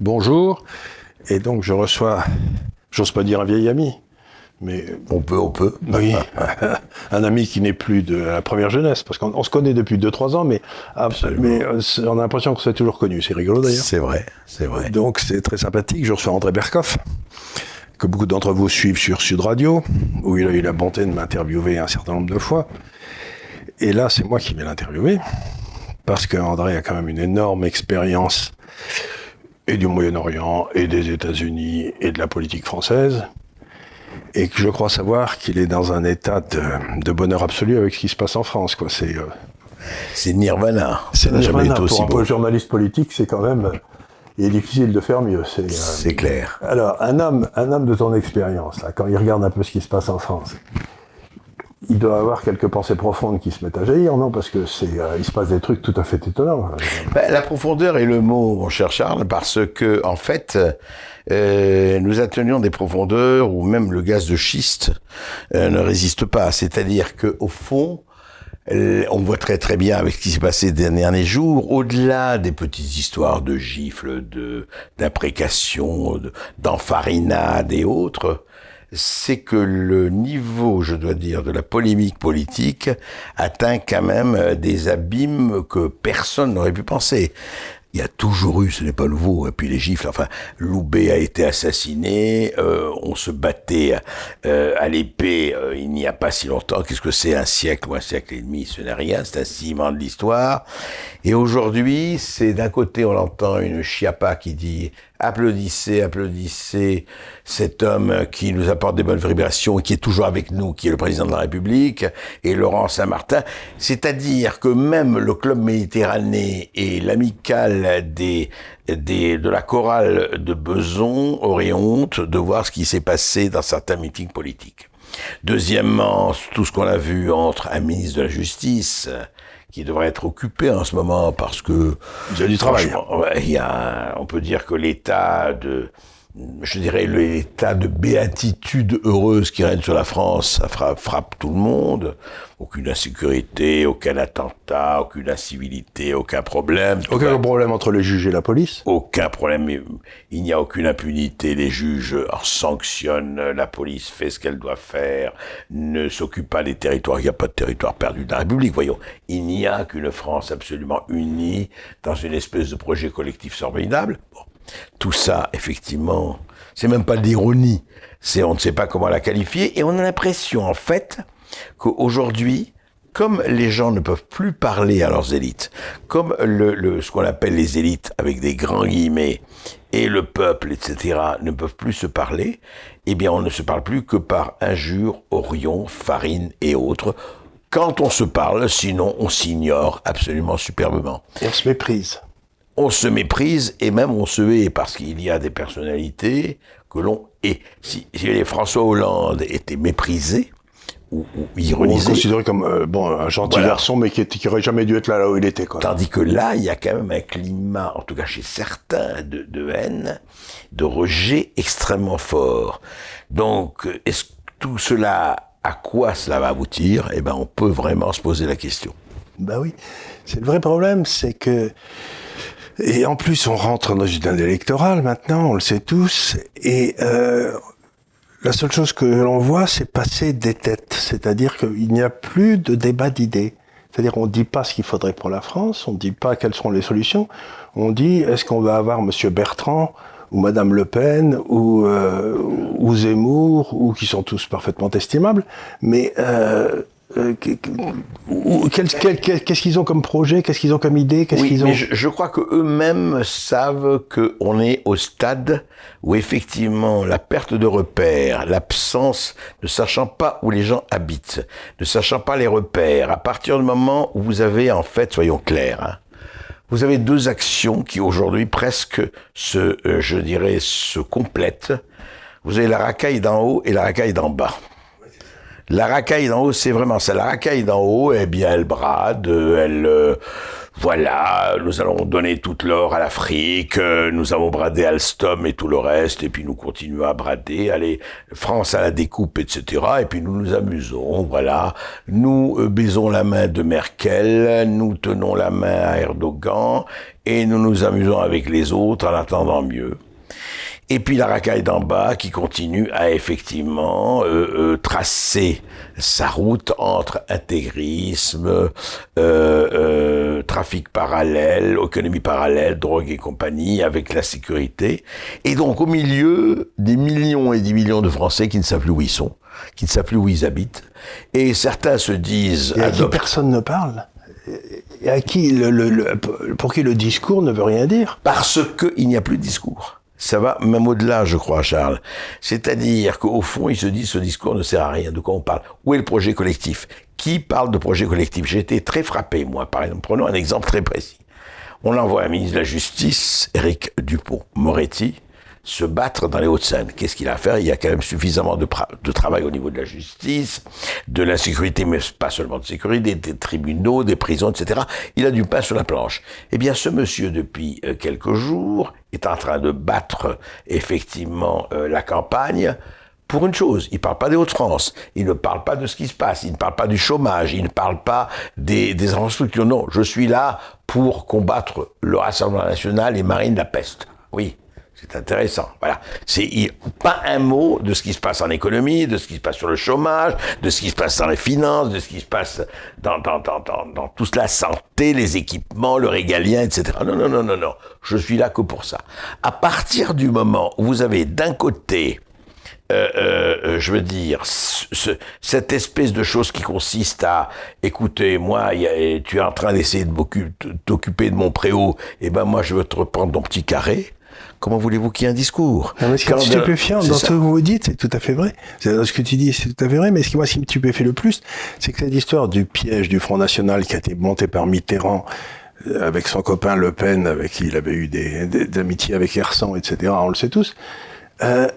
Bonjour. Et donc je reçois, j'ose pas dire un vieil ami, mais on peut, on peut. Oui, un ami qui n'est plus de la première jeunesse, parce qu'on se connaît depuis 2-3 ans, mais, mais euh, on a l'impression qu'on s'est toujours connu. C'est rigolo d'ailleurs. C'est vrai, c'est vrai. Donc c'est très sympathique. Je reçois André Berkoff, que beaucoup d'entre vous suivent sur Sud Radio, où il a eu la bonté de m'interviewer un certain nombre de fois. Et là, c'est moi qui vais l'interviewer, parce qu'André a quand même une énorme expérience et du Moyen-Orient, et des États-Unis, et de la politique française et que je crois savoir qu'il est dans un état de, bonheur absolu avec ce qui se passe en France. Quoi. C'est, euh, c'est Nirvana. C'est Nirvana. Pour un peu journaliste politique, c'est quand même... Il est difficile de faire mieux. C'est, euh, clair. Alors, un homme, un homme de ton expérience, là, quand il regarde un peu ce qui se passe en France, il doit avoir quelques pensées profondes qui se mettent à jaillir, non Parce que c'est, euh, il se passe des trucs tout à fait étonnants. Ben, la profondeur est le mot, mon cher Charles, parce que en fait, euh, nous atteignons des profondeurs où même le gaz de schiste euh, ne résiste pas. C'est-à-dire que au fond, on voit très très bien avec ce qui s'est passé ces derniers jours, au-delà des petites histoires de gifles, de d'imprécations, d'enfarinades et autres, c'est que le niveau, je dois dire, de la polémique politique atteint quand même euh, des abîmes que personne n'aurait pu penser. Il y a toujours eu, ce n'est pas nouveau, et puis les gifles, enfin, Loubet a été assassiné, euh, on se battait euh, à l'épée euh, il n'y a pas si longtemps, qu'est-ce que c'est un siècle ou un siècle et demi, ce n'est rien, c'est un ciment de l'histoire, et aujourd'hui, c'est d'un côté, on entend une chiapa qui dit applaudissez, applaudissez cet homme qui nous apporte des bonnes vibrations et qui est toujours avec nous, qui est le président de la République, et Laurent Saint-Martin. C'est-à-dire que même le club méditerranéen et l'amicale des, des, de la chorale de Beson auraient honte de voir ce qui s'est passé dans certains meetings politiques. Deuxièmement, tout ce qu'on a vu entre un ministre de la Justice, qui devrait être occupé en ce moment parce que il y a du travail. il y a, on peut dire que l'état de je dirais l'état de béatitude heureuse qui règne sur la France, ça frappe, tout le monde. Aucune insécurité, aucun attentat, aucune incivilité, aucun problème. Aucun problème entre les juges et la police? Aucun problème. Il n'y a aucune impunité. Les juges sanctionnent, la police fait ce qu'elle doit faire, ne s'occupe pas des territoires. Il n'y a pas de territoire perdu de la République. Voyons, il n'y a qu'une France absolument unie dans une espèce de projet collectif formidable. Bon. Tout ça, effectivement, c'est même pas de l'ironie. C'est, on ne sait pas comment la qualifier, et on a l'impression, en fait, qu'aujourd'hui, comme les gens ne peuvent plus parler à leurs élites, comme ce qu'on appelle les élites avec des grands guillemets, et le peuple, etc., ne peuvent plus se parler, eh bien, on ne se parle plus que par injures, orions, farine et autres, quand on se parle, sinon on s'ignore absolument superbement. Et on se méprise on se méprise et même on se hait parce qu'il y a des personnalités que l'on hait. Si, les François Hollande étaient méprisés ou, ou ironisés, considéré comme euh, bon un gentil garçon mais qui, qui aurait jamais dû être là, là où il était. Quoi. Tandis que là, il y a quand même un climat, en tout cas chez certains, de, de haine, de rejet extrêmement fort. Donc, est-ce que tout cela, à quoi cela va aboutir? Eh ben, on peut vraiment se poser la question. Ben oui, c'est le vrai problème, c'est que et en plus, on rentre dans une électorale maintenant, on le sait tous, et euh, la seule chose que l'on voit, c'est passer des têtes, c'est-à-dire qu'il n'y a plus de débat d'idées. C'est-à-dire, on ne dit pas ce qu'il faudrait pour la France, on ne dit pas quelles seront les solutions. On dit, est-ce qu'on va avoir Monsieur Bertrand ou Madame Le Pen ou, euh, ou Zemmour ou qui sont tous parfaitement estimables, mais euh, euh, qu'est-ce qu'ils ont comme projet? Qu'est-ce qu'ils ont comme idée? Qu'est-ce qu'ils ont mais je, crois que eux-mêmes savent qu'on est au stade où effectivement la perte de repères, l'absence, ne sachant pas où les gens habitent, ne sachant pas les repères, à partir du moment où vous avez en fait, soyons clairs, hein, vous avez deux actions qui aujourd'hui presque se, euh, je dirais, se complètent. Vous avez la racaille d'en haut et la racaille d'en bas. La racaille d'en haut, c'est vraiment ça. La racaille d'en haut, eh bien, elle brade, elle, euh, voilà, nous allons donner toute l'or à l'Afrique, euh, nous avons bradé Alstom et tout le reste, et puis nous continuons à brader, allez, France à la découpe, etc. Et puis nous nous amusons, voilà. Nous euh, baisons la main de Merkel, nous tenons la main à Erdogan, et nous nous amusons avec les autres en attendant mieux. Et puis la racaille d'en bas qui continue à effectivement euh, euh, tracer sa route entre intégrisme, euh, trafic parallèle, économie parallèle, drogue et compagnie, avec la sécurité. Et donc au milieu, des millions et des millions de Français qui ne savent plus où ils sont, qui ne savent plus où ils habitent. Et certains se disent... Et à qui personne ne parle et à qui le, le, pour qui le discours ne veut rien dire Parce qu'il n'y a plus de discours. Ça va même au-delà, je crois, Charles. C'est-à-dire qu'au fond, il se dit ce discours ne sert à rien. De quoi on parle? Où est le projet collectif? Qui parle de projet collectif? J'ai été très frappé, moi, par exemple. Prenons un exemple très précis. On envoie un ministre de la Justice, Éric Dupont-Moretti, se battre dans les Hauts-de-Seine. Qu'est-ce qu'il a à faire? Il y a quand même suffisamment de, travail au niveau de la justice, de la sécurité, mais pas seulement de sécurité, des, tribunaux, des prisons, etc. Il a du pain sur la planche. Eh bien, ce monsieur, depuis euh, quelques jours, est en train de battre effectivement euh, la campagne pour une chose, il ne parle pas des Hauts-de-France, il ne parle pas de ce qui se passe, il ne parle pas du chômage, il ne parle pas des, des infrastructures. Non, je suis là pour combattre le Rassemblement national et Marine la peste. Oui, c'est intéressant. Voilà. C'est pas un mot de ce qui se passe en économie, de ce qui se passe sur le chômage, de ce qui se passe dans les finances, de ce qui se passe dans, dans, dans, dans, dans tout la santé, les équipements, le régalien, etc. Non, non, non, non, non. Je suis là que pour ça. À partir du moment où vous avez d'un côté euh, euh, je veux dire, ce, cette espèce de chose qui consiste à, écoutez, moi, y a, tu es en train d'essayer de t'occuper de mon préau, et ben moi, je veux te reprendre ton petit carré. Comment voulez-vous qu'il y ait un discours non, mais Ce qui est stupéfiant dans ce que vous dites, c'est tout à fait vrai. Ce que tu dis, c'est tout à fait vrai. Mais ce qui, moi, ce qui me stupéfie le plus, c'est que cette histoire du piège du Front National qui a été monté par Mitterrand euh, avec son copain Le Pen, avec qui il avait eu des, des, amitiés avec Hersan, etc., on le sait tous, euh,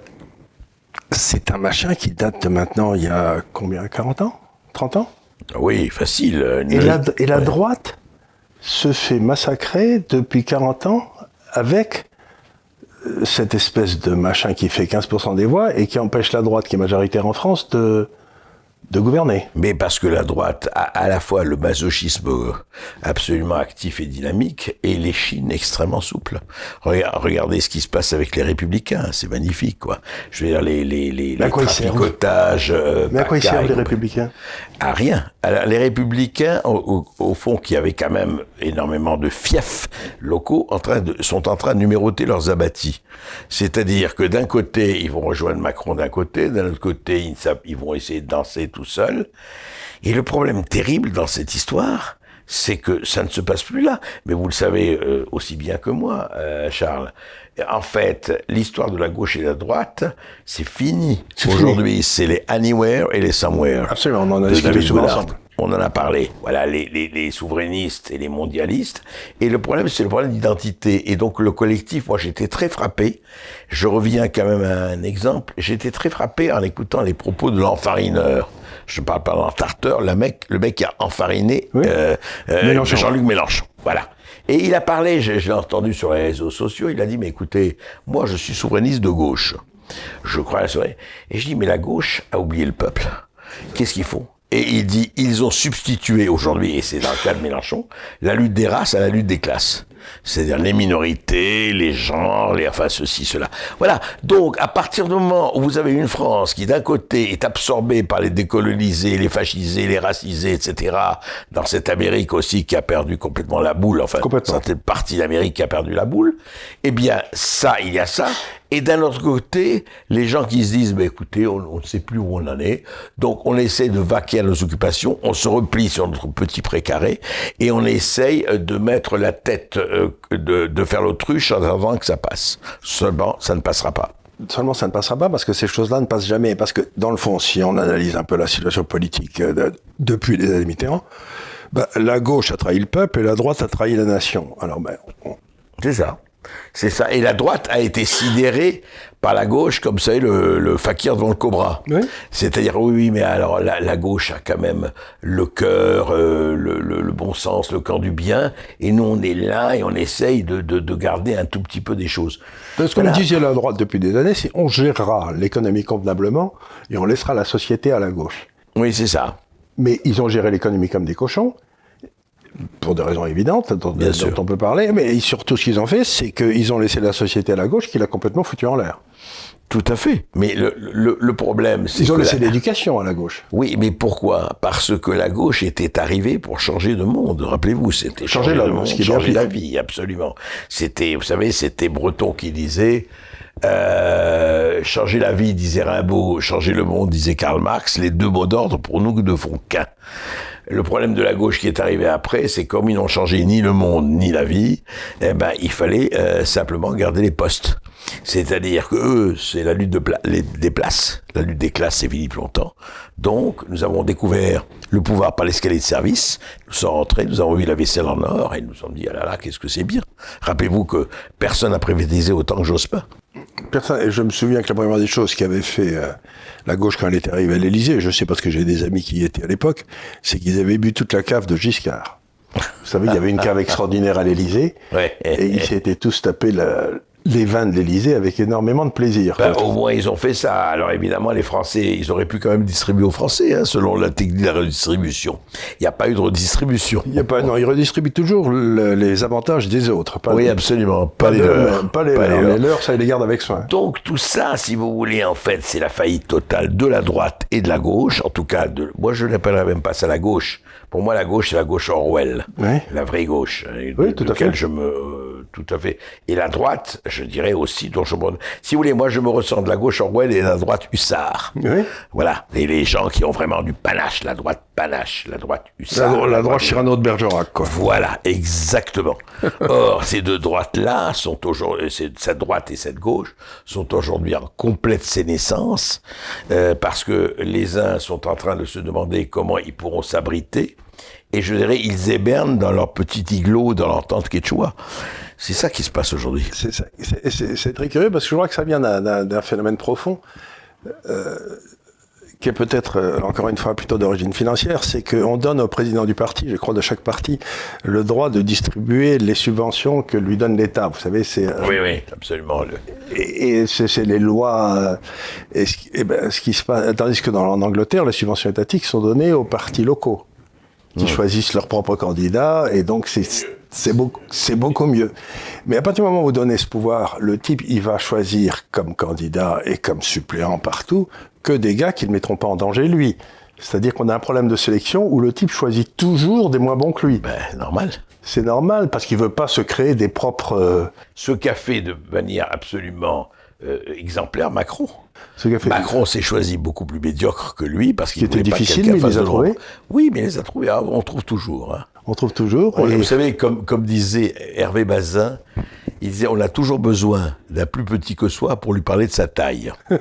c'est un machin qui date de maintenant, il y a combien 40 ans? 30 ans? Oui, facile. Et la, et la droite se fait massacrer depuis 40 ans avec cette espèce de machin qui fait 15% des voix et qui empêche la droite, qui est majoritaire en France, de, de gouverner. Mais parce que la droite a à la fois le masochisme absolument actif et dynamique et les chines extrêmement souples. Regardez ce qui se passe avec les républicains, c'est magnifique, quoi. Je veux dire, les, les, les, les traficotages... Euh, Mais à quoi ils servent, les républicains? À rien. Les républicains, au, fond, qui avaient quand même énormément de fiefs locaux, sont en train de numéroter leurs abattis. C'est-à-dire que d'un côté, ils vont rejoindre Macron d'un côté, d'un autre côté, ils, vont essayer de danser tout seul. Et le problème terrible dans cette histoire, c'est que ça ne se passe plus là. Mais vous le savez euh, aussi bien que moi, euh, Charles. En fait, l'histoire de la gauche et de la droite, c'est fini. Aujourd'hui, c'est les anywhere et les somewhere. Absolument, on en a discuté souvent ensemble. On en a parlé. Voilà, les, les, les, souverainistes et les mondialistes. Et le problème, c'est le problème d'identité. Et donc, le collectif, moi, j'étais très frappé. Je reviens quand même à un exemple. J'étais très frappé en écoutant les propos de l'enfarineur je parle pas d'un tarteur, le mec, le mec qui a enfariné euh, euh, Jean-Luc Mélenchon. Voilà. Et il a parlé, je, l'ai entendu sur les réseaux sociaux, il a dit, mais écoutez, moi je suis souverainiste de gauche. Je crois à la souveraineté. Et je dis, mais la gauche a oublié le peuple. Qu'est-ce qu'ils font? Et il dit, ils ont substitué aujourd'hui, et c'est dans le cas de Mélenchon, la lutte des races à la lutte des classes c'est-à-dire les minorités, les genres, les, enfin ceci, cela. Voilà. Donc, à partir du moment où vous avez une France qui, d'un côté, est absorbée par les décolonisés, les fascisés, les racisés, etc., dans cette Amérique aussi qui a perdu complètement la boule, enfin, cette partie d'Amérique qui a perdu la boule, eh bien, ça, il y a ça. Et d'un autre côté, les gens qui se disent, bah, écoutez, on, ne sait plus où on en est, donc on essaie de vaquer à nos occupations, on se replie sur notre petit précaré, et on essaye de mettre la tête, euh, de, de, faire l'autruche en attendant que ça passe. Seulement, ça ne passera pas. Seulement, ça ne passera pas parce que ces choses-là ne passent jamais. Parce que, dans le fond, si on analyse un peu la situation politique euh, depuis les années Mitterrand, bah, la gauche a trahi le peuple et la droite a trahi la nation. Alors, ben, C'est ça. C'est ça. Et la droite a été sidérée par la gauche, comme ça, le, le fakir devant le cobra. Oui. C'est-à-dire, oui, oui, mais alors la, la gauche a quand même le cœur, euh, le, le, le bon sens, le camp du bien, et nous, on est là et on essaye de, de, de garder un tout petit peu des choses. Ce que me disait la droite depuis des années, c'est on gérera l'économie convenablement et on laissera la société à la gauche. Oui, c'est ça. Mais ils ont géré l'économie comme des cochons, pour des raisons évidentes dont, Bien dont sûr. on peut parler. Mais surtout, ce qu'ils ont fait, c'est qu'ils ont laissé la société à la gauche, qui l'a complètement foutu en l'air. Tout à fait. Mais le, le, le problème, c'est Ils ont laissé la- l'éducation à la gauche. Oui, mais pourquoi? Parce que la gauche était arrivée pour changer de monde. Rappelez-vous, c'était Changer le monde, ce qui changer la vie, absolument. C'était, vous savez, c'était Breton qui disait euh, changer la vie, disait Rimbaud, changer le monde, disait Karl Marx. Les deux mots d'ordre pour nous ne font qu'un. Le problème de la gauche qui est arrivé après, c'est comme ils n'ont changé ni le monde ni la vie, eh ben il fallait euh, simplement garder les postes. C'est-à-dire que eux, c'est la lutte de des places, la lutte des classes, c'est fini longtemps. Donc, nous avons découvert le pouvoir par l'escalier de service. Nous sommes rentrés, nous avons vu la vaisselle en or et nous nous sommes dit ah là là, qu'est-ce que c'est bien. Rappelez-vous que personne n'a privatisé autant que Jospin. Personne, et je me souviens que la première des choses qu'avait fait euh, la gauche quand elle était arrivée à l'Élysée, je sais parce que j'ai des amis qui y étaient à l'époque, c'est qu'ils avaient bu toute la cave de Giscard. Vous savez, il y avait une cave extraordinaire à l'Élysée, Ouais. et ils s'étaient tous tapés la- les vins de l'Élysée avec énormément de plaisir. Ben, au moins, ils ont fait ça. Alors évidemment, les Français, ils auraient pu quand même distribuer aux Français, hein, selon la technique de la redistribution. Il n'y a pas eu de redistribution. Il y a pas, non, ils redistribuent toujours le- les avantages des autres. Pas, Oui, absolument. Pas, pas, les leurs. leurs. Pas les Pas leurs. les leurs. Ça, ils les garde avec soin. Donc tout ça, si vous voulez, en fait, c'est la faillite totale de la droite et de la gauche. En tout cas, de, moi je n'appellerais même pas ça la gauche. Pour moi, la gauche, c'est la gauche Orwell, la vraie gauche, hein, Oui, de- tout à fait. laquelle je me, euh, tout à fait. Et la droite, je dirais aussi, dont je me, si vous voulez, moi je me ressens de la gauche Orwell et de la droite Hussard. Oui. Voilà, et les gens qui ont vraiment du panache, la droite panache, la droite La, Hussard. la droite Cyrano de Bergerac, quoi. Voilà, exactement. Or, ces deux droites-là sont aujourd'hui, c'est- cette droite et cette gauche sont aujourd'hui en complète sénescence, euh, parce que les uns sont en train de se demander comment ils pourront s'abriter, et je dirais, ils hibernent dans leur petit igloo, dans leur tente quechua. C'est ça qui se passe aujourd'hui. C'est très curieux parce que je crois que ça vient d'un phénomène profond euh, qui est peut-être, euh, encore une fois, plutôt d'origine financière. C'est qu'on donne au président du parti, je crois de chaque parti, le droit de distribuer les subventions que lui donne l'État. Vous savez, c'est... euh, Oui, oui, absolument. Et, et c'est c'est les lois. euh, et ce, eh ben, ce qui se passe, tandis que dans, en Angleterre, les subventions étatiques sont données aux partis locaux qui choisissent leurs propres candidats, et donc c'est c'est beaucoup, c'est beaucoup mieux. Mais à partir du moment où vous donnez ce pouvoir, le type, il va choisir comme candidat et comme suppléant partout que des gars qui ne mettront pas en danger lui. C'est-à-dire qu'on a un problème de sélection où le type choisit toujours des moins bons que lui. Ben, normal. C'est normal parce qu'il veut pas se créer des propres. euh, Ce qu'a fait de manière absolument euh, exemplaire Macron. ce qu'a fait. Macron s'est choisi beaucoup plus médiocre que lui parce qu'il Qui était pas difficile, quelqu'un mais il les a trouvés Oui, mais il les a trouvés. Ah, on trouve toujours. hein. On trouve toujours. Et- Vous savez, comme, comme disait Hervé Bazin, il disait on a toujours besoin d'un plus petit que soi pour lui parler de sa taille.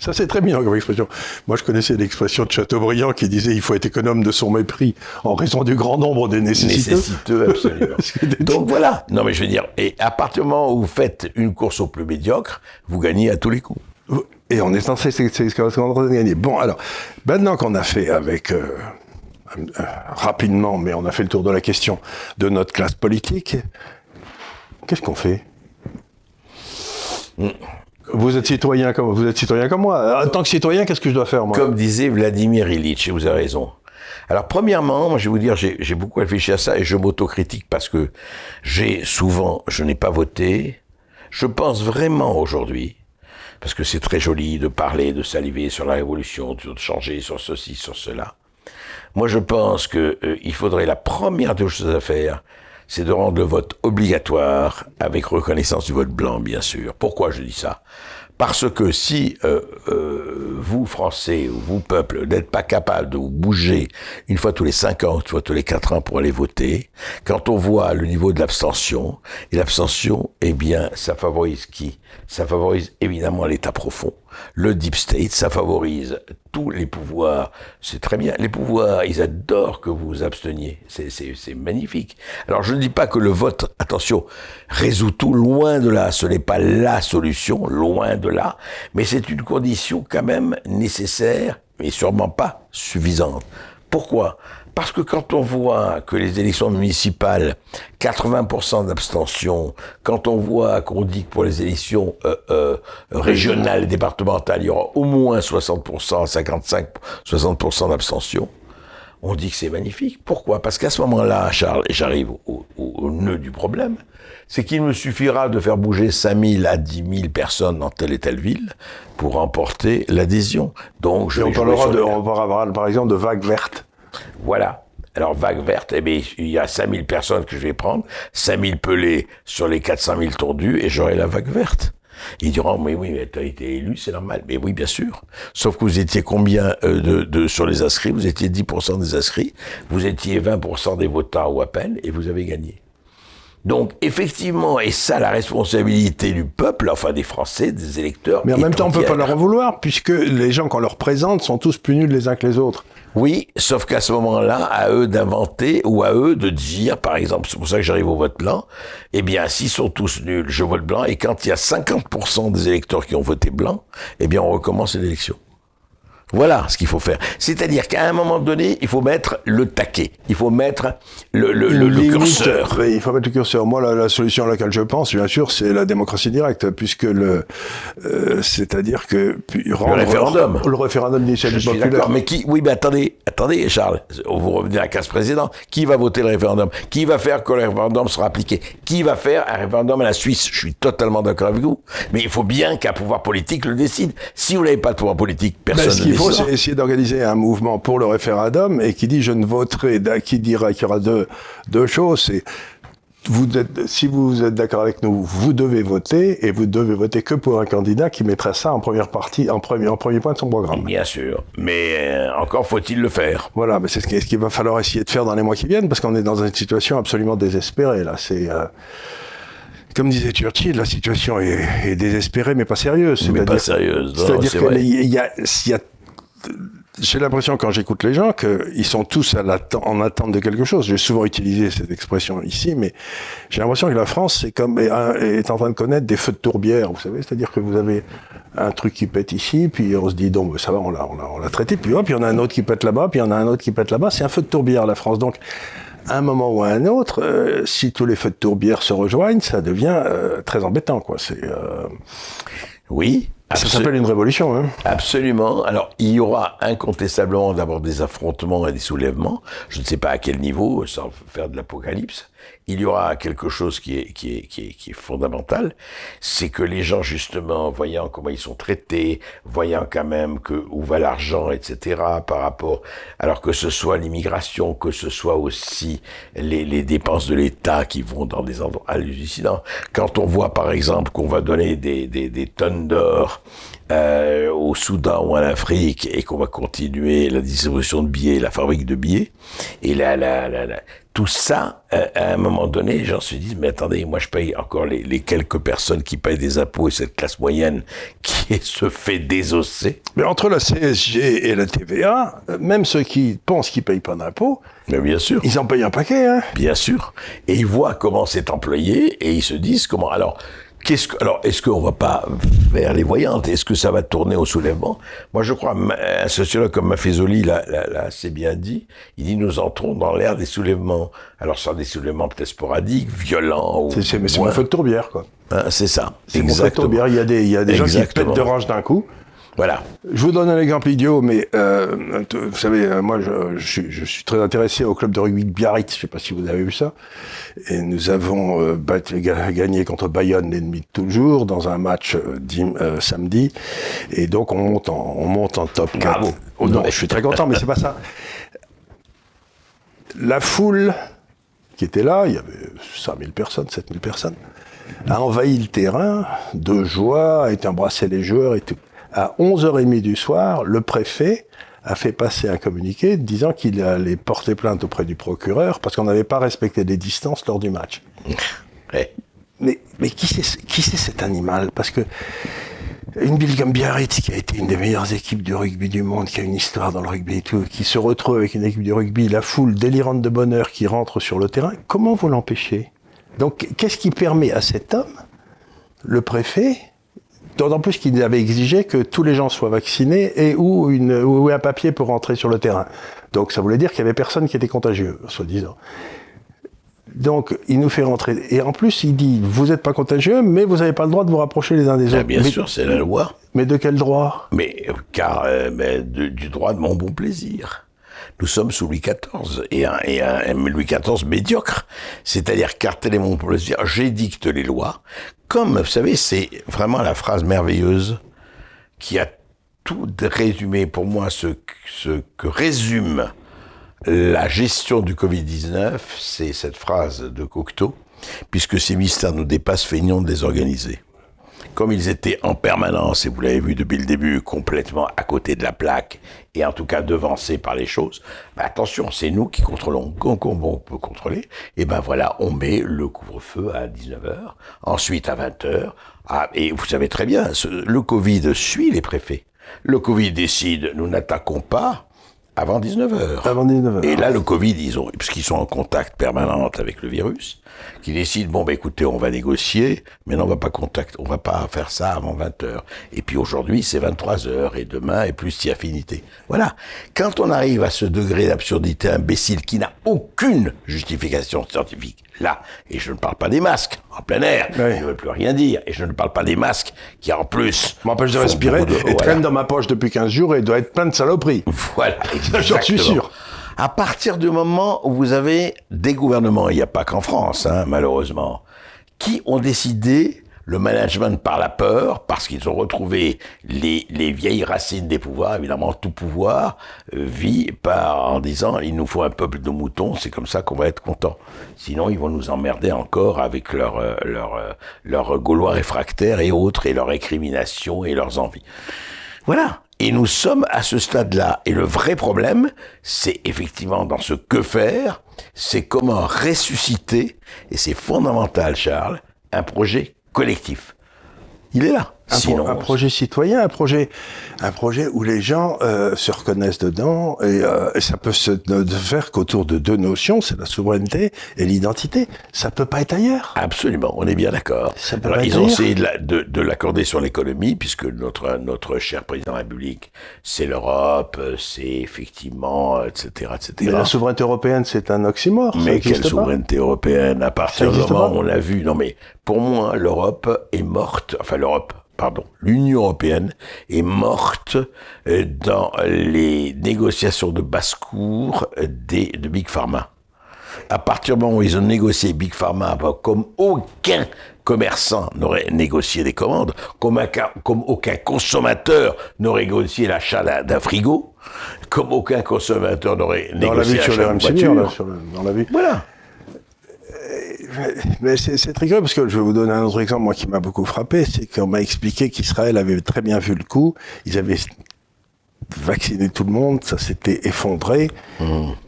Ça, c'est très bien comme expression. Moi, je connaissais l'expression de Chateaubriand qui disait il faut être économe de son mépris en raison du grand nombre des nécessiteux. Nécessiteux, absolument. Donc voilà. Non, mais je veux dire, et à partir du moment où vous faites une course au plus médiocre, vous gagnez à tous les coups. Et on est censé, c'est ce qu'on est en train de gagner. Bon, alors, maintenant qu'on a fait avec, euh, rapidement, mais on a fait le tour de la question de notre classe politique, qu'est-ce qu'on fait? Vous êtes citoyen comme vous êtes citoyen comme moi. En tant que citoyen, qu'est-ce que je dois faire moi? Comme disait Vladimir Ilitch, et vous avez raison. Alors, premièrement, moi, je vais vous dire, j'ai beaucoup réfléchi à ça et je m'autocritique parce que j'ai souvent, je n'ai pas voté. Je pense vraiment aujourd'hui, parce que c'est très joli de parler, de saliver sur la révolution, de changer sur ceci, sur cela. Moi, je pense que euh, il faudrait la première des choses à faire, c'est de rendre le vote obligatoire avec reconnaissance du vote blanc, bien sûr. Pourquoi je dis ça? Parce que si euh, euh, vous, Français, ou vous, peuple, n'êtes pas capable de vous bouger une fois tous les cinq ans, une fois tous les quatre ans pour aller voter, quand on voit le niveau de l'abstention, et l'abstention, eh bien, ça favorise qui? Ça favorise évidemment l'État profond. Le deep state, ça favorise tous les pouvoirs. C'est très bien. Les pouvoirs, ils adorent que vous vous absteniez. C'est magnifique. Alors je ne dis pas que le vote, attention, résout tout, loin de là. Ce n'est pas la solution, loin de là. Mais c'est une condition quand même nécessaire, mais sûrement pas suffisante. Pourquoi? Parce que quand on voit que les élections municipales, 80% d'abstention, quand on voit qu'on dit que pour les élections euh, euh, régionales, départementales, il y aura au moins 60%, 55, 60% d'abstention, on dit que c'est magnifique. Pourquoi? Parce qu'à ce moment-là, Charles, et j'arrive au, au, nœud du problème, c'est qu'il me suffira de faire bouger 5000 à 10 000 personnes dans telle et telle ville pour remporter l'adhésion. Donc, je et on parlera de, on parlera par exemple de vagues vertes. Voilà. Alors, vague verte, eh bien, il y a 5000 personnes que je vais prendre, 5000 pelés sur les 400 000 tordus, et j'aurai la vague verte. Ils diront, mais oui, mais tu as été élu, c'est normal. Mais oui, bien sûr. Sauf que vous étiez combien euh, de, sur les inscrits? Vous étiez 10% des inscrits, vous étiez 20% des votants ou à peine, et vous avez gagné. Donc, effectivement, et ça, la responsabilité du peuple, enfin des Français, des électeurs. Mais en même temps, on peut pas leur en vouloir, puisque les gens qu'on leur présente sont tous plus nuls les uns que les autres. Oui, sauf qu'à ce moment-là, à eux d'inventer ou à eux de dire, par exemple, c'est pour ça que j'arrive au vote blanc, eh bien, s'ils sont tous nuls, je vote blanc, et quand il y a 50% des électeurs qui ont voté blanc, eh bien, on recommence l'élection. Voilà ce qu'il faut faire. C'est-à-dire qu'à un moment donné, il faut mettre le taquet. Il faut mettre le, le, le, curseur. il faut mettre le curseur. Moi, la, la, solution à laquelle je pense, bien sûr, c'est la démocratie directe, puisque le, euh, c'est-à-dire que rendre, le référendum. Le référendum d'initiative populaire. Mais qui, oui, mais attendez, attendez, Charles, vous revenez à casse président. Qui va voter le référendum? Qui va faire que le référendum sera appliqué? Qui va faire un référendum à la Suisse? Je suis totalement d'accord avec vous. Mais il faut bien qu'un pouvoir politique le décide. Si vous n'avez pas de pouvoir politique, ben, personne ne faut, c'est essayer d'organiser un mouvement pour le référendum et qui dit je ne voterai, qui dira qu'il y aura deux, deux choses, c'est vous êtes, si vous êtes d'accord avec nous, vous devez voter et vous devez voter que pour un candidat qui mettrait ça en première partie, en premier, en premier point de son programme. Bien sûr, mais euh, encore faut-il le faire. Voilà, mais c'est ce qu'il va falloir essayer de faire dans les mois qui viennent parce qu'on est dans une situation absolument désespérée là. C'est euh, comme disait Churchill, la situation est, désespérée mais pas sérieuse. Mais pas sérieuse. C'est-à-dire qu'il y a j'ai l'impression quand j'écoute les gens qu'ils sont tous en attente de quelque chose. J'ai souvent utilisé cette expression ici, mais j'ai l'impression que la France c'est comme est, en train de connaître des feux de tourbière, vous savez, c'est-à-dire que vous avez un truc qui pète ici, puis on se dit donc ça va, on l'a, on l'a, traité, puis hop, il y en a un autre qui pète là-bas, puis il y en a un autre qui pète là-bas. C'est un feu de tourbière la France, donc à un moment ou à un autre, euh, si tous les feux de tourbière se rejoignent, ça devient euh, très embêtant, quoi. C'est euh, oui, ça s'appelle une révolution. Hein. Absolument. Alors, il y aura incontestablement d'abord des affrontements et des soulèvements. Je ne sais pas à quel niveau, sans faire de l'apocalypse il y aura quelque chose qui est, qui est, qui est, qui est fondamental, c'est que les gens, justement, voyant comment ils sont traités, voyant quand même que où va l'argent, etc., par rapport, alors que ce soit l'immigration, que ce soit aussi les, les dépenses de l'État qui vont dans des endroits hallucinants. Quand on voit, par exemple, qu'on va donner des, des, des tonnes d'or euh, au Soudan ou en Afrique et qu'on va continuer la distribution de billets, la fabrique de billets, et là, là, là, là tout ça, euh, à un moment donné, les gens se disent, mais attendez, moi je paye encore les, les, quelques personnes qui payent des impôts et cette classe moyenne qui se fait désosser. Mais entre la CSG et la TVA, même ceux qui pensent qu'ils payent pas d'impôts, mais bien sûr. Ils en payent un paquet, hein. Bien sûr. Et ils voient comment c'est employé et ils se disent comment. Alors, Qu'est-ce que, alors, est-ce qu'on va pas vers les voyantes? Est-ce que ça va tourner au soulèvement? Moi, je crois, un sociologue comme Maffezoli l'a, assez bien dit. Il dit nous entrons dans l'ère des soulèvements. Alors, ce sont des soulèvements peut-être sporadiques, violents. C'est, c'est, mais c'est mon feu de tourbière, quoi. Hein, c'est ça. C'est mon feu de tourbière. Il y a des, il y a des gens qui pètent de rage d'un coup. Voilà. Je vous donne un exemple idiot, mais euh, vous savez, euh, moi, je, je, suis, je, suis, très intéressé au club de rugby de Biarritz. Je ne sais pas si vous avez vu ça. Et nous avons euh, gagné contre Bayonne, l'ennemi de toujours, dans un match euh, samedi. Et donc, on monte en, on monte en top 4. Bravo. Oh, non, je suis très content, mais c'est pas ça. La foule qui était là, il y avait 5000 personnes, 7000 personnes, a envahi le terrain de joie, a été embrassé les joueurs et tout à 11h30 du soir, le préfet a fait passer un communiqué disant qu'il allait porter plainte auprès du procureur parce qu'on n'avait pas respecté les distances lors du match. Mais, mais qui c'est qui c'est cet animal? Parce que une ville comme Biarritz, qui a été une des meilleures équipes du rugby du monde, qui a une histoire dans le rugby et tout, qui se retrouve avec une équipe du rugby, la foule délirante de bonheur qui rentre sur le terrain, comment vous l'empêchez? Donc, qu'est-ce qui permet à cet homme, le préfet, d'autant plus qu'il avait exigé que tous les gens soient vaccinés et ou, une, ou un papier pour rentrer sur le terrain. Donc, ça voulait dire qu'il y avait personne qui était contagieux, soi-disant. Donc, il nous fait rentrer. Et en plus, il dit, vous n'êtes pas contagieux, mais vous n'avez pas le droit de vous rapprocher les uns des Ah, autres. bien Mais- sûr, c'est la loi. Mais de quel droit? Mais car euh, mais de- du droit de mon bon plaisir. Nous sommes sous Louis XIV et un, un, Louis XIV médiocre. C'est-à-dire, car tel est mon plaisir, j'édicte les lois. Comme, vous savez, c'est vraiment la phrase merveilleuse qui a tout résumé pour moi ce, ce que résume la gestion du Covid-19, c'est cette phrase de Cocteau, puisque ces mystères nous dépassent, feignons de les organiser comme ils étaient en permanence, et vous l'avez vu depuis le début, complètement à côté de la plaque, et en tout cas devancés par les choses, bah attention, c'est nous qui contrôlons, qu'on qu'on- on peut contrôler, et ben voilà, on met le couvre-feu à 19h, ensuite à 20h, ah, et vous savez très bien, le Covid suit les préfets. Le Covid décide, nous n'attaquons pas avant 19h. Avant 19h. Et là, le Covid, ils ont, puisqu'ils sont en contact permanent avec le virus, qui décident, bon, bah, écoutez, on va négocier, mais non, on va pas contact, on va pas faire ça avant 20 heures. Et puis aujourd'hui, c'est 23 heures, et demain est plus si affinité. Voilà. Quand on arrive à ce degré d'absurdité imbécile qui n'a aucune justification scientifique, là, et je ne parle pas des masques, en plein air, Oui. je ne veux plus rien dire, et je ne parle pas des masques qui, en plus, m'empêche de respirer de- et voilà. traîne dans ma poche depuis 15 jours et doit être plein de saloperies. Voilà, J'en suis sûr. À partir du moment où vous avez des gouvernements, il n'y a pas qu'en France, hein, malheureusement, qui ont décidé le management par la peur, parce qu'ils ont retrouvé les, les vieilles racines des pouvoirs, évidemment tout pouvoir euh, vit par en disant il nous faut un peuple de moutons, c'est comme ça qu'on va être content. Sinon ils vont nous emmerder encore avec leur euh, leur euh, leur gaulois réfractaires et autres et leur récrimination et leurs envies. Voilà. Et nous sommes à ce stade-là. Et le vrai problème, c'est effectivement dans ce que faire, c'est comment ressusciter, et c'est fondamental, Charles, un projet collectif. Il est là. Un, pro- Sinon, un projet citoyen, un projet, un projet où les gens euh, se reconnaissent dedans et, euh, et ça peut se ne faire qu'autour de deux notions, c'est la souveraineté et l'identité. Ça peut pas être ailleurs. Absolument, on est bien d'accord. Alors, ils ont essayé de, la- de- de l'accorder sur l'économie, puisque notre, notre cher président de la République, c'est l'Europe, c'est effectivement, euh, etc., etc. Mais la souveraineté européenne, c'est un oxymore. Mais quelle pas. souveraineté européenne À partir du moment où on a vu, non mais pour moi, l'Europe est morte. Enfin, l'Europe, pardon, l'Union européenne est morte euh, dans les négociations de basse-cour euh, de Big Pharma. À partir du moment où ils ont négocié Big Pharma, bah, comme aucun commerçant n'aurait négocié des commandes, comme, un comme aucun consommateur n'aurait négocié l'achat d'un- frigo, comme aucun consommateur n'aurait Dans la négocié l'achat d'une voiture. là, sur le- dans la vie. Voilà. Mais c'est c'est très grave parce que je vais vous donner un autre exemple, moi, qui m'a beaucoup frappé, c'est qu'on m'a expliqué qu'Israël avait très bien vu le coup. Ils avaient vacciné tout le monde, ça s'était effondré.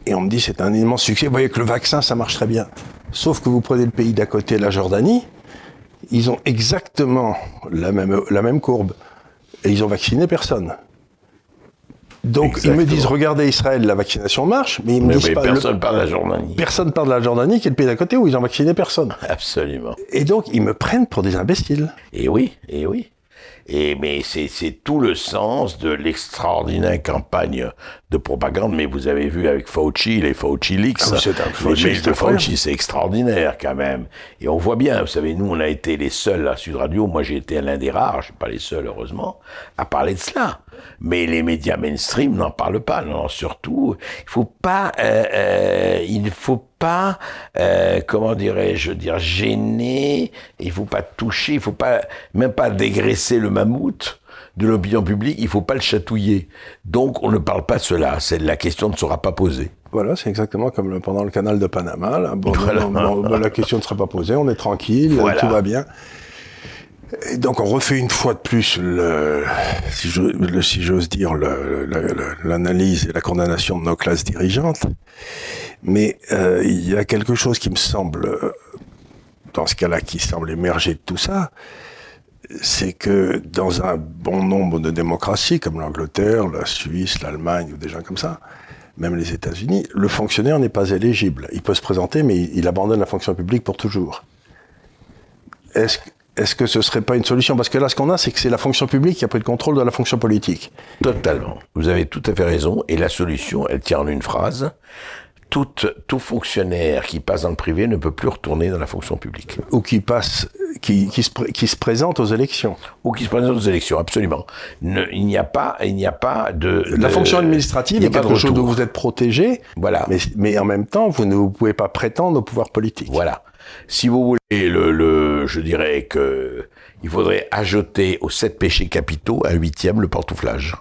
Et on me dit c'est un immense succès. Vous voyez que le vaccin, ça marche très bien. Sauf que vous prenez le pays d'à côté, la Jordanie, ils ont exactement la même, la même courbe. Et ils ont vacciné personne. Donc ils me disent, regardez Israël, la vaccination marche, mais ils me Mais, disent mais pas, le- personne parle de la Jordanie. personne parle de la Jordanie, qui est le pays d'à côté où ils ont vacciné personne. Absolument. Et donc, ils me prennent pour des imbéciles. Et oui, et oui. Et mais c'est c'est tout le sens de l'extraordinaire campagne de propagande. Mais vous avez vu avec Fauci, les Fauci leaks, Ah, un- les mails de. Fauci, c'est extraordinaire quand même. Et on voit bien, vous savez, nous on a été les seuls à Sud Radio. Moi j'ai été l'un des rares, je suis pas les seuls heureusement, à parler de cela. Mais les médias mainstream n'en parlent pas. Non, surtout, il faut pas, euh, euh, il faut pas, euh, comment dirais-je, dire gêner. Il faut pas toucher. Il faut pas, même pas dégraisser le mammouth de l'opinion publique. Il faut pas le chatouiller. Donc, on ne parle pas de cela. C'est la question ne sera pas posée. Voilà, c'est exactement comme le- pendant le canal de Panama. là. Bon, Voilà. non, bon, bon, la question ne sera pas posée, on est tranquille, Voilà. tout va bien. Donc on refait une fois de plus, le, si j'ose dire, l'analyse et la condamnation de nos classes dirigeantes. Mais euh, il y a quelque chose qui me semble, dans ce cas-là, qui semble émerger de tout ça, c'est que dans un bon nombre de démocraties, comme l'Angleterre, la Suisse, l'Allemagne ou des gens comme ça, même les États-Unis, le fonctionnaire n'est pas éligible. Il peut se présenter, mais il abandonne la fonction publique pour toujours. Est-ce est-ce que ce serait pas une solution? Parce que là, ce qu'on a, c'est que c'est la fonction publique qui a pris le contrôle de la fonction politique. Totalement. Vous avez tout à fait raison. Et la solution, elle tient en une phrase. Tout, tout fonctionnaire qui passe dans le privé ne peut plus retourner dans la fonction publique. Ou qui passe, qui, qui, se, qui se présente aux élections. Ou qui se présente aux élections, absolument. Ne, il n'y a pas, il n'y a pas de, La de- fonction administrative il n'y est a pas de quelque chose dont vous êtes protégé, Voilà. mais, mais en même temps, vous ne pouvez pas prétendre au pouvoir politique. Voilà. Si vous voulez, le, le, je dirais que il faudrait ajouter aux sept péchés capitaux un huitième, le pantouflage.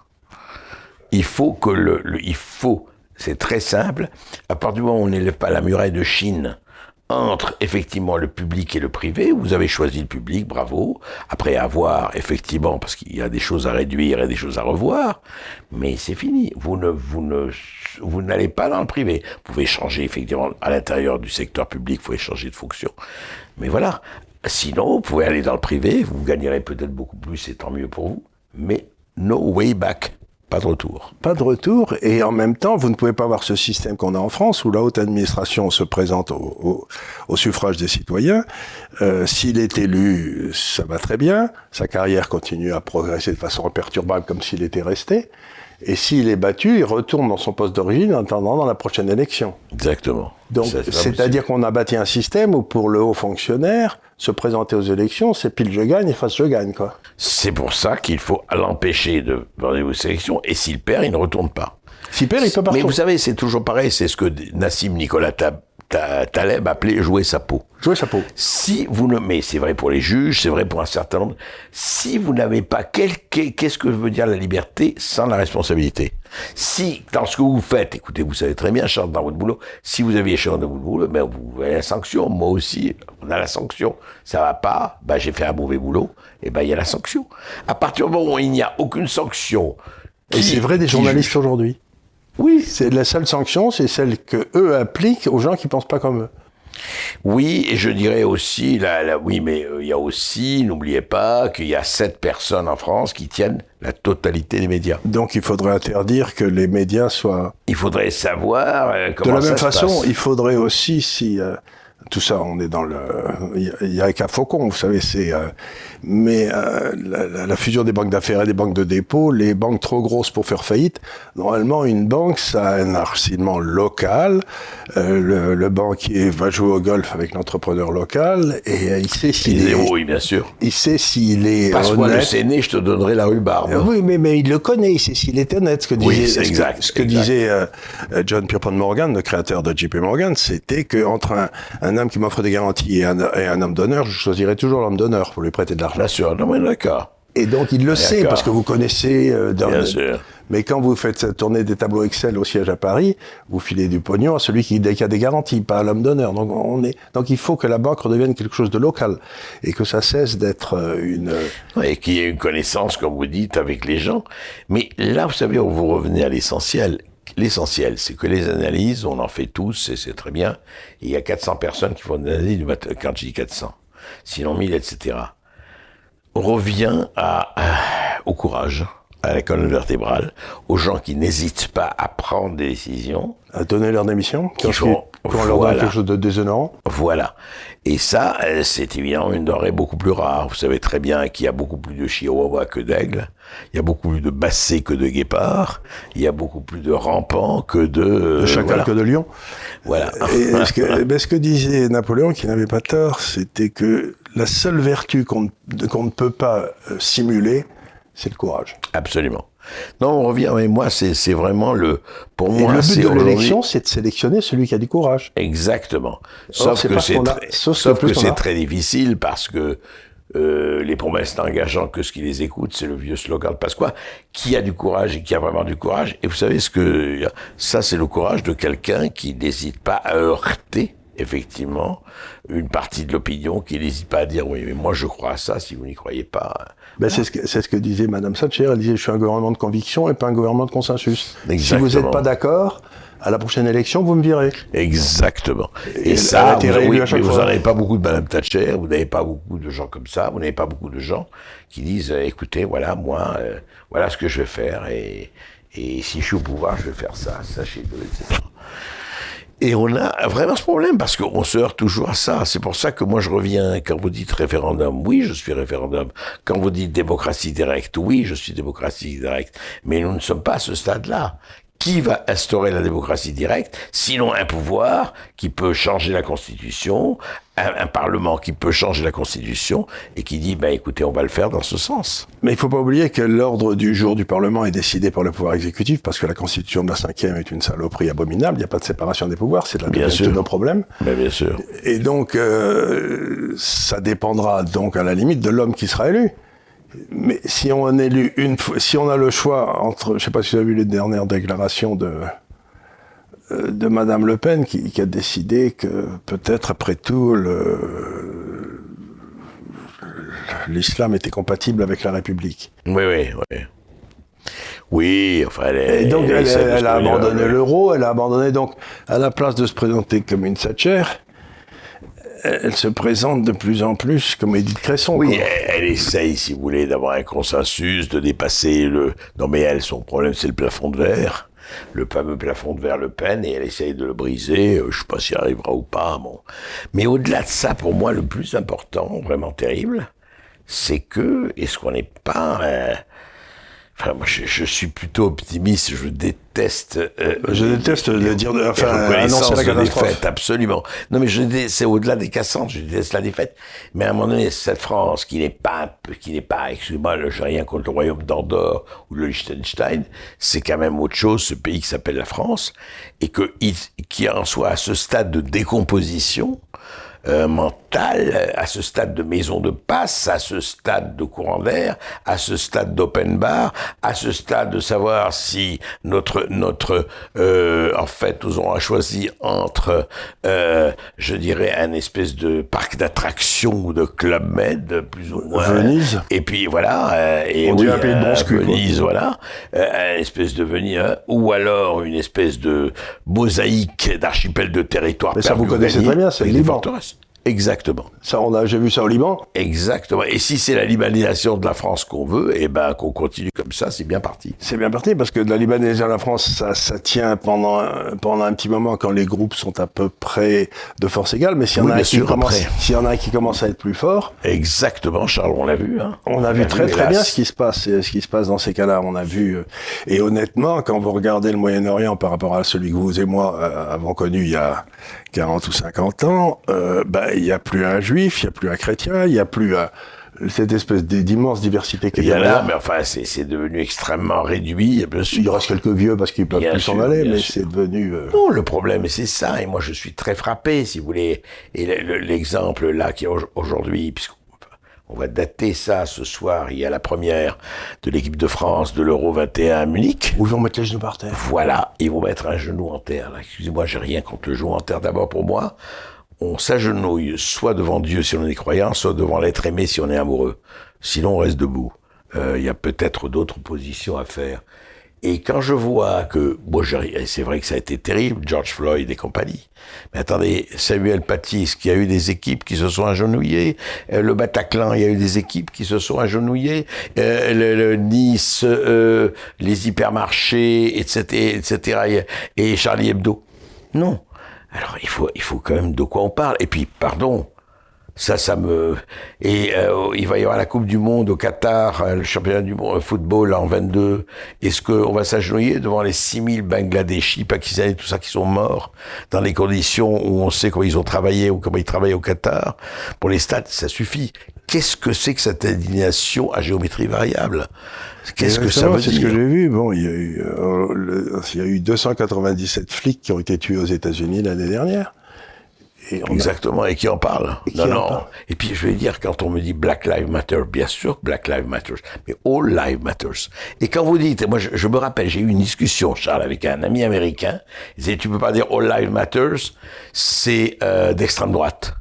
Il faut que le, le- il faut, c'est très simple. À partir du moment où on n'élève pas la muraille de Chine entre effectivement le public et le privé, vous avez choisi le public, bravo. Après avoir effectivement, parce qu'il y a des choses à réduire et des choses à revoir, mais c'est fini. Vous ne, vous ne, vous n'allez pas dans le privé. Vous pouvez changer effectivement à l'intérieur du secteur public, vous pouvez changer de fonction. Mais voilà. Sinon, vous pouvez aller dans le privé, vous gagnerez peut-être beaucoup plus et tant mieux pour vous. Mais no way back. Pas de retour. Pas de retour, et en même temps, vous ne pouvez pas avoir ce système qu'on a en France, où la haute administration se présente au, suffrage des citoyens. Euh, S'il est élu, ça va très bien, sa carrière continue à progresser de façon imperturbable comme s'il était resté. Et s'il est battu, il retourne dans son poste d'origine en attendant dans la prochaine élection. Exactement. Donc, c'est-à-dire qu'on a bâti un système où pour le haut fonctionnaire, se présenter aux élections, c'est pile je gagne et face je gagne, quoi. C'est pour ça qu'il faut l'empêcher de aller aux sélections. Et s'il perd, il ne retourne pas. S'il perd, il peut Mais partir. vous savez, c'est toujours pareil. C'est ce que Nassim Nicolas Ta- Ta- Taleb appelait jouer sa peau. Jouer chapeau. Si vous ne, mais c'est vrai pour les juges, c'est vrai pour un certain nombre. Si vous n'avez pas qu'est-ce que veut dire la liberté sans la responsabilité? Si dans ce que vous faites, écoutez, vous savez très bien, Charles, dans votre boulot, si vous aviez Charles dans votre boulot, ben vous avez la sanction. Moi aussi, on a la sanction. Ça va pas, ben j'ai fait un mauvais boulot, et ben il y a la sanction. À partir du moment où il n'y a aucune sanction, Et c'est vrai des journalistes aujourd'hui. Oui, C'est la seule sanction, c'est celle que eux appliquent aux gens qui pensent pas comme eux. Oui, et je dirais aussi, là, là, oui, mais euh, il y a aussi, n'oubliez pas qu'il y a sept personnes en France qui tiennent la totalité des médias. Donc il faudrait interdire que les médias soient. Il faudrait savoir euh, De comment la ça même se façon, passe. il faudrait aussi si euh, tout ça, on est dans le, il y a- il qu'à Faucon, vous savez, c'est, euh, mais euh, la, fusion des banques d'affaires et des banques de dépôt, les banques trop grosses pour faire faillite. Normalement, une banque, ça a un harcèlement local. Euh, le, le banquier va jouer au golf avec l'entrepreneur local et il sait Il s'il disait, est, oui, bien sûr. il sait s'il est Passe-moi le séné, je te donnerai la rhubarbe. Euh, Oui, mais, mais il le connaît, il sait s'il est honnête. Ce que Oui, disait, ce que- exact, disait John Pierpont Morgan, le créateur de JP Morgan, c'était que entre un, un homme qui m'offre des garanties et un, et un homme d'honneur, je choisirais toujours l'homme d'honneur pour lui prêter de l'argent. Bien sûr, non mais d'accord. Et donc il le sait parce que vous connaissez. euh, dans Bien le- sûr. Mais quand vous faites tournée des tableaux Excel au siège à Paris, vous filez du pognon à celui qui, qui a des garanties, pas à l'homme d'honneur. Donc on est. Donc il faut que la banque redevienne quelque chose de local et que ça cesse d'être euh, une. Et qu'il y ait une connaissance, comme vous dites, avec les gens. Mais là, vous savez, vous revenez à l'essentiel. L'essentiel, c'est que les analyses, on en fait tous, et c'est très bien. Et il y a 400 personnes qui font des analyses du quand je dis 400. Sinon 1000, etc. On revient à, à- au courage, à la colonne vertébrale, aux gens qui n'hésitent pas à prendre des décisions. à donner leur démission, quand, font- quand on leur donne voilà. quelque chose de déshonorant. Voilà. Et ça, euh, c'est évidemment une denrée beaucoup plus rare. Vous savez très bien qu'il y a beaucoup plus de chihuahuas que d'aigles. Il y a beaucoup plus de bassets que de guépards. Il y a beaucoup plus de rampants que de... euh, de chacal voilà. que de lion. Voilà. Et ce, que, ben, ce que disait Napoléon, qui n'avait pas tort, c'était que la seule vertu qu'on ne- qu'on ne peut pas euh, simuler, c'est le courage. Absolument. Non, on revient, mais moi, c'est vraiment le... Pour Et moi, le but de l'élection, c'est de sélectionner celui qui a du courage. Exactement. Sauf que c'est a- très, sauf sauf que que plus on c'est a. très difficile parce que euh, les promesses n'engageant que ce qui les écoute, c'est le vieux slogan de Pasqua. Qui a du courage et qui a vraiment du courage Et vous savez ce que ça, c'est le courage de quelqu'un qui n'hésite pas à heurter effectivement une partie de l'opinion qui n'hésite pas à dire oui mais moi je crois à ça si vous n'y croyez pas Ben, c'est ce, que- c'est ce que disait Madame Thatcher. Elle disait, je suis un gouvernement de conviction et pas un gouvernement de consensus. Si vous Exactement. n'êtes pas d'accord, à la prochaine élection, vous me virez. Exactement. Et, Et ça, vous, oui, mais vous n'en avez pas beaucoup de Madame Thatcher, vous n'avez pas beaucoup de gens comme ça, vous n'avez pas beaucoup de gens qui disent, euh, écoutez, voilà, moi, euh, voilà ce que je vais faire, et, et si je suis au pouvoir, je vais faire ça, sachez-le, etc. Et on a vraiment ce problème parce qu'on se heurte toujours à ça. C'est pour ça que moi je reviens quand vous dites référendum, oui, je suis référendum. Quand vous dites démocratie directe, oui, je suis démocratie directe. Mais nous ne sommes pas à ce stade-là. Qui va instaurer la démocratie directe Sinon un pouvoir qui peut changer la Constitution, un, un Parlement qui peut changer la Constitution et qui dit, ben écoutez, on va le faire dans ce sens. Mais il ne faut pas oublier que l'ordre du jour du Parlement est décidé par le pouvoir exécutif, parce que la constitution de la cinquième est une saloperie abominable. Il n'y a pas de séparation des pouvoirs, c'est la Bien de nos problèmes. Bien sûr. Et donc, euh, ça dépendra donc à la limite de l'homme qui sera élu. Mais si on élu une fois, si on a le choix entre, je sais pas si vous avez vu les dernières déclarations de euh, de Madame Le Pen qui, qui a décidé que peut-être après tout le l'islam était compatible avec la République. Oui, oui, oui. Oui, enfin, elle, est- Et donc elle, a abandonné l'euro, elle a abandonné donc à la place de se présenter comme une Thatcher, elle se présente de plus en plus comme Edith Cresson. Oui, elle, elle essaye, si vous voulez, d'avoir un consensus, de dépasser le. Non, mais elle, son problème, c'est le plafond de verre. Le fameux plafond de verre Le Pen, et elle essaye de le briser. Euh, Je sais pas si elle arrivera ou pas. Bon. Mais au-delà de ça, pour moi, le plus important, vraiment terrible, c'est que, est-ce qu'on n'est pas. euh, Enfin, moi, je, je suis plutôt optimiste. Je déteste. euh, Je déteste de dire, de- la enfin, annoncer la de défaite, absolument. Non, mais je c'est au-delà des cassantes, je déteste la défaite. Mais à un moment donné, cette France qui n'est pas, qui n'est pas, excusez-moi, le- rien contre le royaume d'Andorre ou le Liechtenstein, c'est quand même autre chose, ce pays qui s'appelle la France, et que, qui en soit à ce stade de décomposition, euh, mentale, à ce stade de maison de passe, à ce stade de courant d'air, à ce stade d'open bar, à ce stade de savoir si notre notre euh, en fait nous aurons choisi entre euh, je dirais un espèce de parc d'attractions ou de club med plus ou moins Venise. et puis voilà euh, et On oui, dit un pays de euh, quoi. Venise voilà une espèce de Venise hein, ou alors une espèce de mosaïque d'archipel de territoire Mais ça, vous connaissez très bien, c'est Liban. Exactement. Ça, on a, j'ai vu ça au Liban. Exactement. Et si c'est la libanisation de la France qu'on veut, eh ben qu'on continue comme ça, c'est bien parti. C'est bien parti parce que de la Libanaise à la France, ça, ça tient pendant un, pendant un petit moment quand les groupes sont à peu près de force égale. Mais s'il y en a qui commence, après. s'il y en a un qui commence à être plus fort, Exactement, Charles, on l'a vu. Hein. On a vu très très hélas. bien ce qui se passe, et ce qui se passe dans ces cas-là. On a vu, euh, et honnêtement, quand vous regardez le Moyen-Orient par rapport à celui que vous et moi euh, avons connu il y a 40 ou 50 ans, euh, bah, il n'y a plus un juif, il n'y a plus un chrétien, il n'y a plus un- cette espèce d'immense diversité qu'il Il y a en là. a, mais enfin, c'est c'est devenu extrêmement réduit, bien sûr. Il reste quelques vieux parce qu'ils peuvent Bien plus s'en aller, mais c'est devenu... euh, Non, le problème, c'est ça. Et moi, je suis très frappé, si vous voulez. Et le- le- l'exemple là qui est au- aujourd'hui, puisqu'on on va dater ça ce soir, il y a la première de l'équipe de France de l'Euro 21 à Munich. Où ils vont mettre les genoux par terre. Voilà, ils vont mettre un genou en terre. là. Excusez-moi, j'ai rien contre le genou en terre. D'abord pour moi, on s'agenouille soit devant Dieu si on est croyant, soit devant l'être aimé si on est amoureux. Sinon, on reste debout. Euh, Il y a peut-être d'autres positions à faire. Et quand je vois que, bon, c'est vrai que ça a été terrible, George Floyd et compagnie. Mais attendez, Samuel Paty, il y a eu des équipes qui se sont agenouillées? Euh, le Bataclan, il y a eu des équipes qui se sont agenouillées? Euh, le, le Nice, euh, les hypermarchés, etc., etc., et et Charlie Hebdo? Non. Alors, il faut, il faut quand même de quoi on parle. Et puis, pardon, ça, ça me... Et euh, il va y avoir la Coupe du Monde au Qatar, euh, le championnat du monde euh, football en 22. Est-ce qu'on va s'agenouiller devant les 6000 Bangladeshis, Pakistanais, tout ça qui sont morts dans les conditions où on sait comment ils ont travaillé ou comment ils travaillent au Qatar? Pour les stades, ça suffit. Qu'est-ce que c'est que cette indignation à géométrie variable? Qu'est-ce que ça veut C'est ce que dire? j'ai vu. Bon, il y a eu, euh, le- il y a eu 297 flics qui ont été tués aux États-Unis l'année dernière. Et on a- Exactement, et qui en parle. Et qui non, en non. parle. Et puis je vais dire, quand on me dit Black Lives Matter, bien sûr que Black Lives Matter, mais All Lives Matters. Et quand vous dites, moi je, je me rappelle, j'ai eu une discussion, Charles, avec un ami américain, il disait, tu peux pas dire All Lives Matters, c'est euh, d'extrême droite.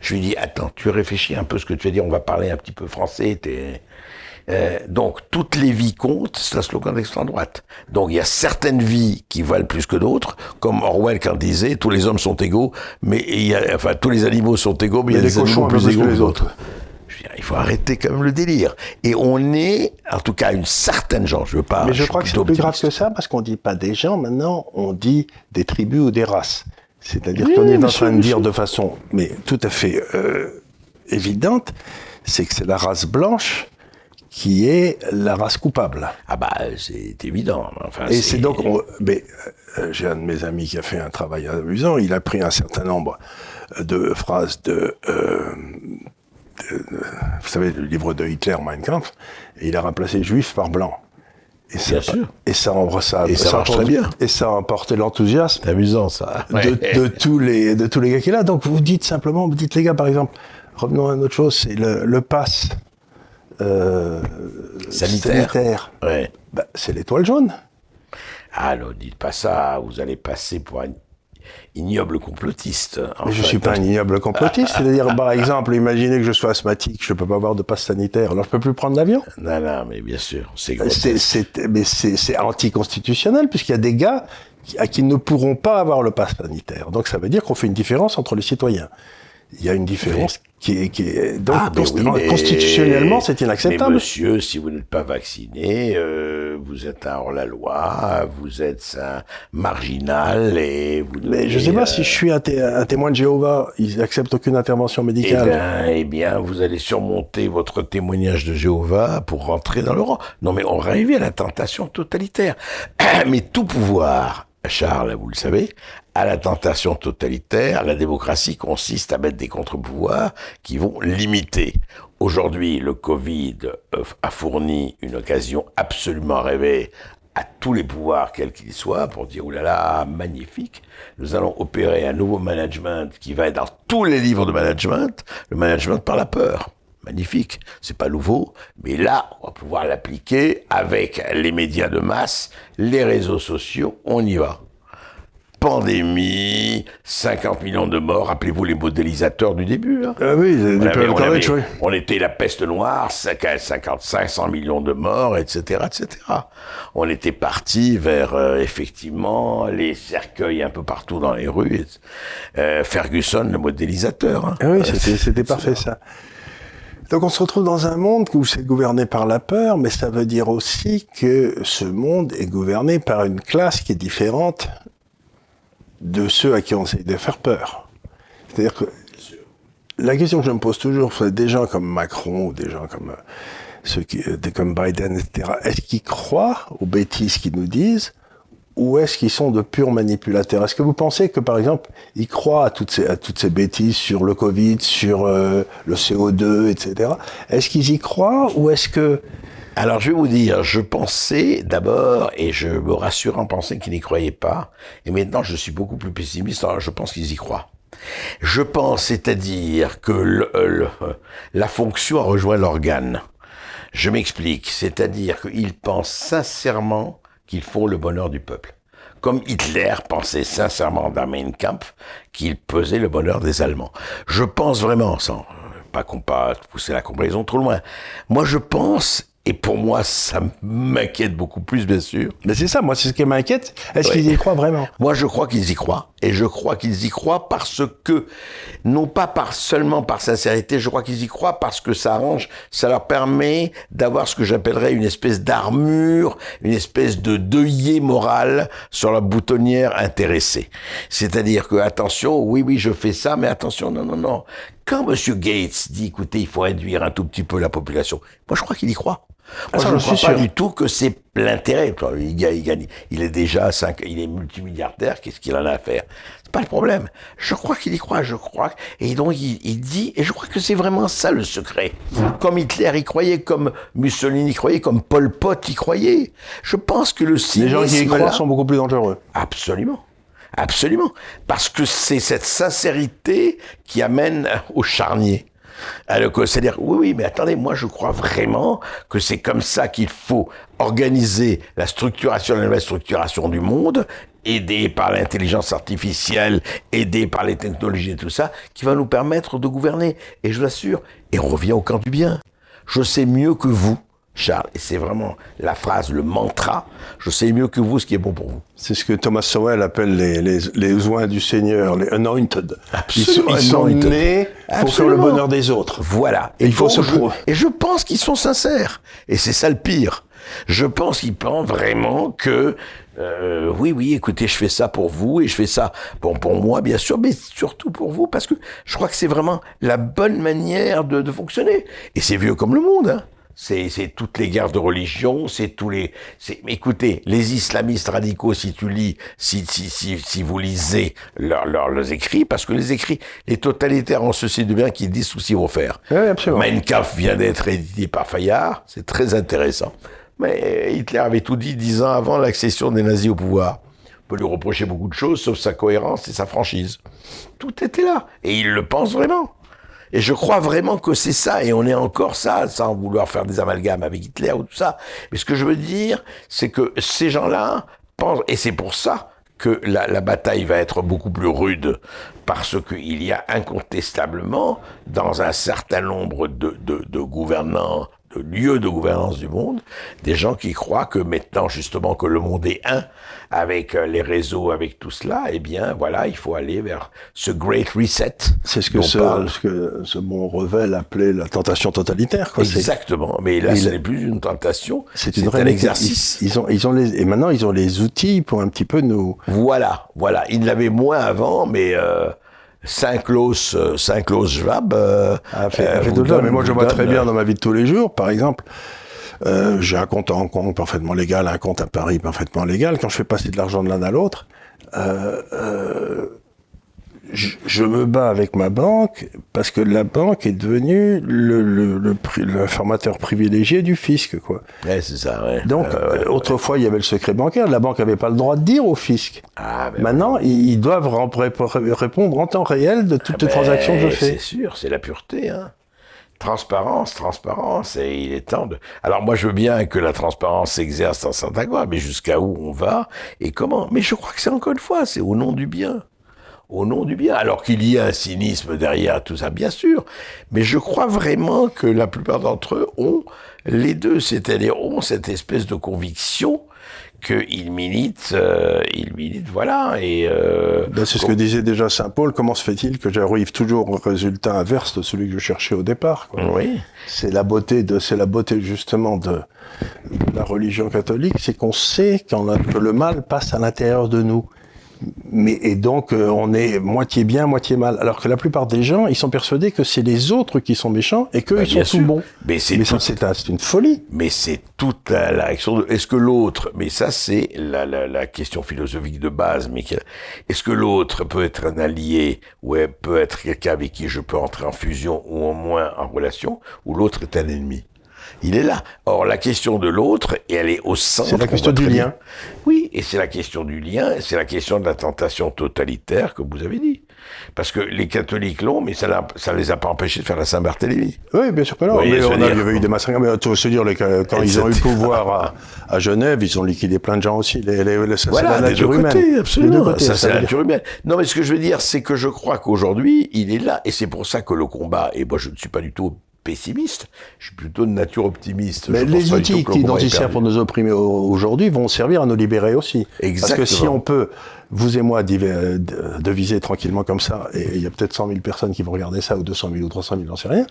Je lui dis, attends, tu réfléchis un peu ce que tu veux dire, on va parler un petit peu français, t'es... Euh, donc, toutes les vies comptent, c'est un slogan d'extrême droite. Donc, il y a certaines vies qui valent plus que d'autres, comme Orwell quand disait, tous les hommes sont égaux, mais il y a, enfin, tous les animaux sont égaux, mais, il y a des cochons plus plus égaux que les autres. Je veux dire, il faut arrêter quand même le délire. Et on est, en tout cas, une certaine genre, je veux pas... Mais je suis crois que c'est plus grave que ça parce qu'on dit pas des gens maintenant, on dit des tribus ou des races. C'est-à-dire Oui, qu'on est en train de dire de façon mais tout à fait euh, évidente, c'est que c'est la race blanche qui est la race coupable. Ah bah, c'est évident. Enfin, Et c'est donc, on- mais euh, j'ai un de mes amis qui a fait un travail amusant. Il a pris un certain nombre de phrases de, euh, de- de- vous savez, le livre de Hitler, Mein Kampf, et il a remplacé juif par blanc. Et ça, Bien sûr. Et ça, ça, Et ça marche très bien. Et ça a emporté l'enthousiasme C'est amusant, ça. de, de tous les de tous les gars qui est là. Donc vous dites simplement, vous dites les gars, par exemple, revenons à une autre chose, c'est le, le pass euh, Sanitaire. sanitaire. Ouais. Bah, c'est l'étoile jaune. Ah non, dites pas ça, vous allez passer pour un ignoble complotiste. Mais je Enfin, suis pas un ignoble complotiste. C'est-à-dire, par exemple, imaginez que je sois asthmatique, je peux pas avoir de passe sanitaire, alors je peux plus prendre l'avion. Non, non, mais bien sûr, c'est c'est, mais c'est, c'est anticonstitutionnel puisqu'il y a des gars qui, à qui ne pourront pas avoir le passe sanitaire. Donc ça veut dire qu'on fait une différence entre les citoyens. Il y a une différence qui est, qui est donc Ah, oui, mais- constitutionnellement c'est inacceptable. Mais monsieur, si vous n'êtes pas vacciné, euh, vous êtes un hors-la-loi, vous êtes un marginal et vous devez... Mais je sais pas euh, si je suis un, té- un témoin de Jéhovah, ils acceptent aucune intervention Eh médicale. bien, eh bien, vous allez surmonter votre témoignage de Jéhovah pour rentrer dans le rang. Non, mais on va arriver à la tentation totalitaire. Mais tout pouvoir, Charles, vous le savez, à la tentation totalitaire, la démocratie consiste à mettre des contre-pouvoirs qui vont limiter. Aujourd'hui, le Covid euh, a fourni une occasion absolument rêvée à tous les pouvoirs, quels qu'ils soient, pour dire, oulala, magnifique, nous allons opérer un nouveau management qui va être dans tous les livres de management, le management par la peur. Magnifique, c'est pas nouveau, mais là, on va pouvoir l'appliquer avec les médias de masse, les réseaux sociaux, on y va. Pandémie, 50 millions de morts, rappelez-vous les modélisateurs du début. hein. Ah oui, On, des avait- Pearl on College, avait- oui. on était la peste noire, 50, 500 millions de morts, etc., etc. On était parti vers euh, effectivement les cercueils un peu partout dans les rues. euh, Ferguson, le modélisateur. hein. Ah oui, c'était, c'était parfait ça. Donc on se retrouve dans un monde où c'est gouverné par la peur, mais ça veut dire aussi que ce monde est gouverné par une classe qui est différente de ceux à qui on essaye de faire peur. C'est-à-dire que la question que je me pose toujours, c'est des gens comme Macron ou des gens comme euh, ceux qui, euh, comme Biden, etc. Est-ce qu'ils croient aux bêtises qu'ils nous disent ou est-ce qu'ils sont de purs manipulateurs? Est-ce que vous pensez que, par exemple, ils croient à toutes ces, à toutes ces bêtises sur le Covid, sur euh, le CO2, etc. Est-ce qu'ils y croient ou est-ce que... Alors je vais vous dire, je pensais d'abord, et je me rassure en pensant qu'ils n'y croyaient pas, et maintenant je suis beaucoup plus pessimiste, alors je pense qu'ils y croient. Je pense, c'est-à-dire que le- le- la fonction a rejoint l'organe. Je m'explique, c'est-à-dire qu'ils pensent sincèrement qu'ils font le bonheur du peuple. Comme Hitler pensait sincèrement dans Mein Kampf qu'il pesait le bonheur des Allemands. Je pense vraiment, sans pas qu'on pousser la comparaison trop loin, moi je pense, et pour moi ça m'inquiète beaucoup plus bien sûr, Mais c'est ça, moi, c'est ce qui m'inquiète. Est-ce Ouais. qu'ils y croient vraiment? Moi, je crois qu'ils y croient. Et je crois qu'ils y croient parce que, non pas par, seulement par sincérité, je crois qu'ils y croient parce que ça arrange, ça leur permet d'avoir ce que j'appellerais une espèce d'armure, une espèce de deuillet moral sur la boutonnière intéressée. C'est-à-dire que, attention, oui, oui, je fais ça, mais attention, non, non, non. Quand Monsieur Gates dit, écoutez, il faut réduire un tout petit peu la population, moi, je crois qu'il y croit. Moi, ça, je ne crois suis pas sûr. du tout que c'est l'intérêt. Il gagne, il est déjà 5, il est multimilliardaire. Qu'est-ce qu'il en a à faire? C'est pas le problème. Je crois qu'il y croit, je crois. Et donc, il, il dit, et je crois que c'est vraiment ça le secret. Comme Hitler y croyait, comme Mussolini y croyait, comme Pol Pot y croyait. Je pense que le Les gens qui y cynisme croient là- sont beaucoup plus dangereux. Absolument. Absolument. Parce que c'est cette sincérité qui amène au charnier. Alors que, c'est-à-dire, oui, oui, mais attendez, moi je crois vraiment que c'est comme ça qu'il faut organiser la structuration, la nouvelle structuration du monde, aidé par l'intelligence artificielle, aidé par les technologies et tout ça, qui va nous permettre de gouverner. Et je vous assure, et on revient au camp du bien. Je sais mieux que vous Charles, et c'est vraiment la phrase, le mantra, je sais mieux que vous ce qui est bon pour vous. C'est ce que Thomas Sowell appelle les, les, les oins du Seigneur, les anointed. Absolument, ils sont, anointed. nés pour faire le bonheur des autres. Voilà. Il faut se prouver. Et je pense qu'ils sont sincères. Et c'est ça le pire. Je pense qu'ils pensent vraiment que euh, oui, oui, écoutez, je fais ça pour vous et je fais ça bon pour moi, bien sûr, mais surtout pour vous parce que je crois que c'est vraiment la bonne manière de, de fonctionner. Et c'est vieux comme le monde. Hein. C'est, toutes les guerres de religion, c'est tous les. Écoutez, les islamistes radicaux, si tu lis, si si si, si vous lisez leurs leurs leurs écrits, parce que les écrits, les totalitaires ont ceci de bien qu'ils disent tout ce qu'ils vont faire. Oui, absolument. Mein Kampf vient d'être édité par Fayard, c'est très intéressant. Mais Hitler avait tout dit dix ans avant l'accession des nazis au pouvoir. On peut lui reprocher beaucoup de choses, sauf sa cohérence et sa franchise. Tout était là. Et il le pense vraiment. Et je crois vraiment que c'est ça, et on est encore ça, sans vouloir faire des amalgames avec Hitler ou tout ça. Mais ce que je veux dire, c'est que ces gens-là pensent, et c'est pour ça que la, bataille va être beaucoup plus rude, parce qu'il y a incontestablement, dans un certain nombre de, de gouvernants, de lieux de gouvernance du monde, des gens qui croient que maintenant, justement, que le monde est un, avec euh, les réseaux, avec tout cela, eh bien, voilà, il faut aller vers ce Great Reset. C'est ce que ce, parle- ce que ce bon Revel appelait la tentation totalitaire. Quoi. Exactement. Mais là, ce n'est plus une tentation. C'est un exercice. Ils, ils ont, ils ont les, et maintenant, ils ont les outils pour un petit peu nous. Voilà, voilà. Il l'avait moins avant, mais euh, Saint-Claus, euh, Saint-Claus Schwab. euh, a fait, euh, fait tout donne- Mais moi, je vois donne, très bien euh, dans ma vie de tous les jours, par exemple. euh, j'ai un compte à Hong Kong parfaitement légal, un compte à Paris parfaitement légal. Quand je fais passer de l'argent de l'un à l'autre, euh, je, je me bats avec ma banque parce que la banque est devenue le, le, le, l'informateur privilégié du fisc, quoi. Ouais, c'est ça, ouais. Donc, Euh, ouais. autrefois, il y avait le secret bancaire. La banque n'avait pas le droit de dire au fisc. Ah, ben Maintenant, ils, ils doivent répondre en temps réel de toutes les Ben, transactions que je fais. C'est sûr, c'est la pureté. Hein. Transparence, transparence, et il est temps de... Alors moi, je veux bien que la transparence s'exerce en Saint-Agua, mais jusqu'à où on va et comment? Mais je crois que c'est encore une fois, c'est au nom du bien. Au nom du bien. Alors qu'il y a un cynisme derrière tout ça, bien sûr. Mais je crois vraiment que la plupart d'entre eux ont les deux, c'est-à-dire ont cette espèce de conviction qu'ils militent, euh, ils militent, voilà, et... Euh, Ben, c'est ce que disait déjà Saint Paul. Comment se fait-il que j'arrive toujours au résultat inverse de celui que je cherchais au départ quoi? Oui. C'est la beauté de, c'est la beauté justement de, de la religion catholique, c'est qu'on sait que le mal passe à l'intérieur de nous. Mais et donc euh, on est moitié bien, moitié mal. Alors que la plupart des gens, ils sont persuadés que c'est les autres qui sont méchants et qu'eux Bah, ils sont tout sûr. bons. Mais c'est tout- un- une folie. Mais c'est toute la, la réaction de. Est-ce que l'autre, mais ça c'est la, la, la question philosophique de base, mais est-ce que l'autre peut être un allié ou peut être quelqu'un avec qui je peux entrer en fusion ou au moins en relation, ou l'autre est un ennemi? Il est là. Or la question de l'autre, et elle est au centre. C'est la on question du lien. Oui, et c'est la question du lien, et c'est la question de la tentation totalitaire que vous avez dit. Parce que les catholiques l'ont, mais ça, ça les a pas empêchés de faire la Saint-Barthélemy. Oui, bien sûr que non. Oui, mais on a, dire- il y avait eu des massacres. Mais tu veux se dire, quand ils ont eu le pouvoir à, à Genève, ils ont liquidé plein de gens aussi. Les, les, les- ça, Voilà, c'est la des nature deux humaine. côtés, Des deux absolument. côtés, ça, c'est la nature humaine. Non, mais ce que je veux dire, c'est que je crois qu'aujourd'hui, il est là, et c'est pour ça que le combat, et moi je ne suis pas du tout pessimiste, je suis plutôt de nature optimiste. Mais Je les outils perdu. pour nous opprimer au- aujourd'hui vont servir à nous libérer aussi. Parce que si Exactement. on peut, vous et moi, euh, de- deviser tranquillement comme ça, et il y a peut-être 100 000 personnes qui vont regarder ça, ou 200 000 ou 300 000, j'en sais rien,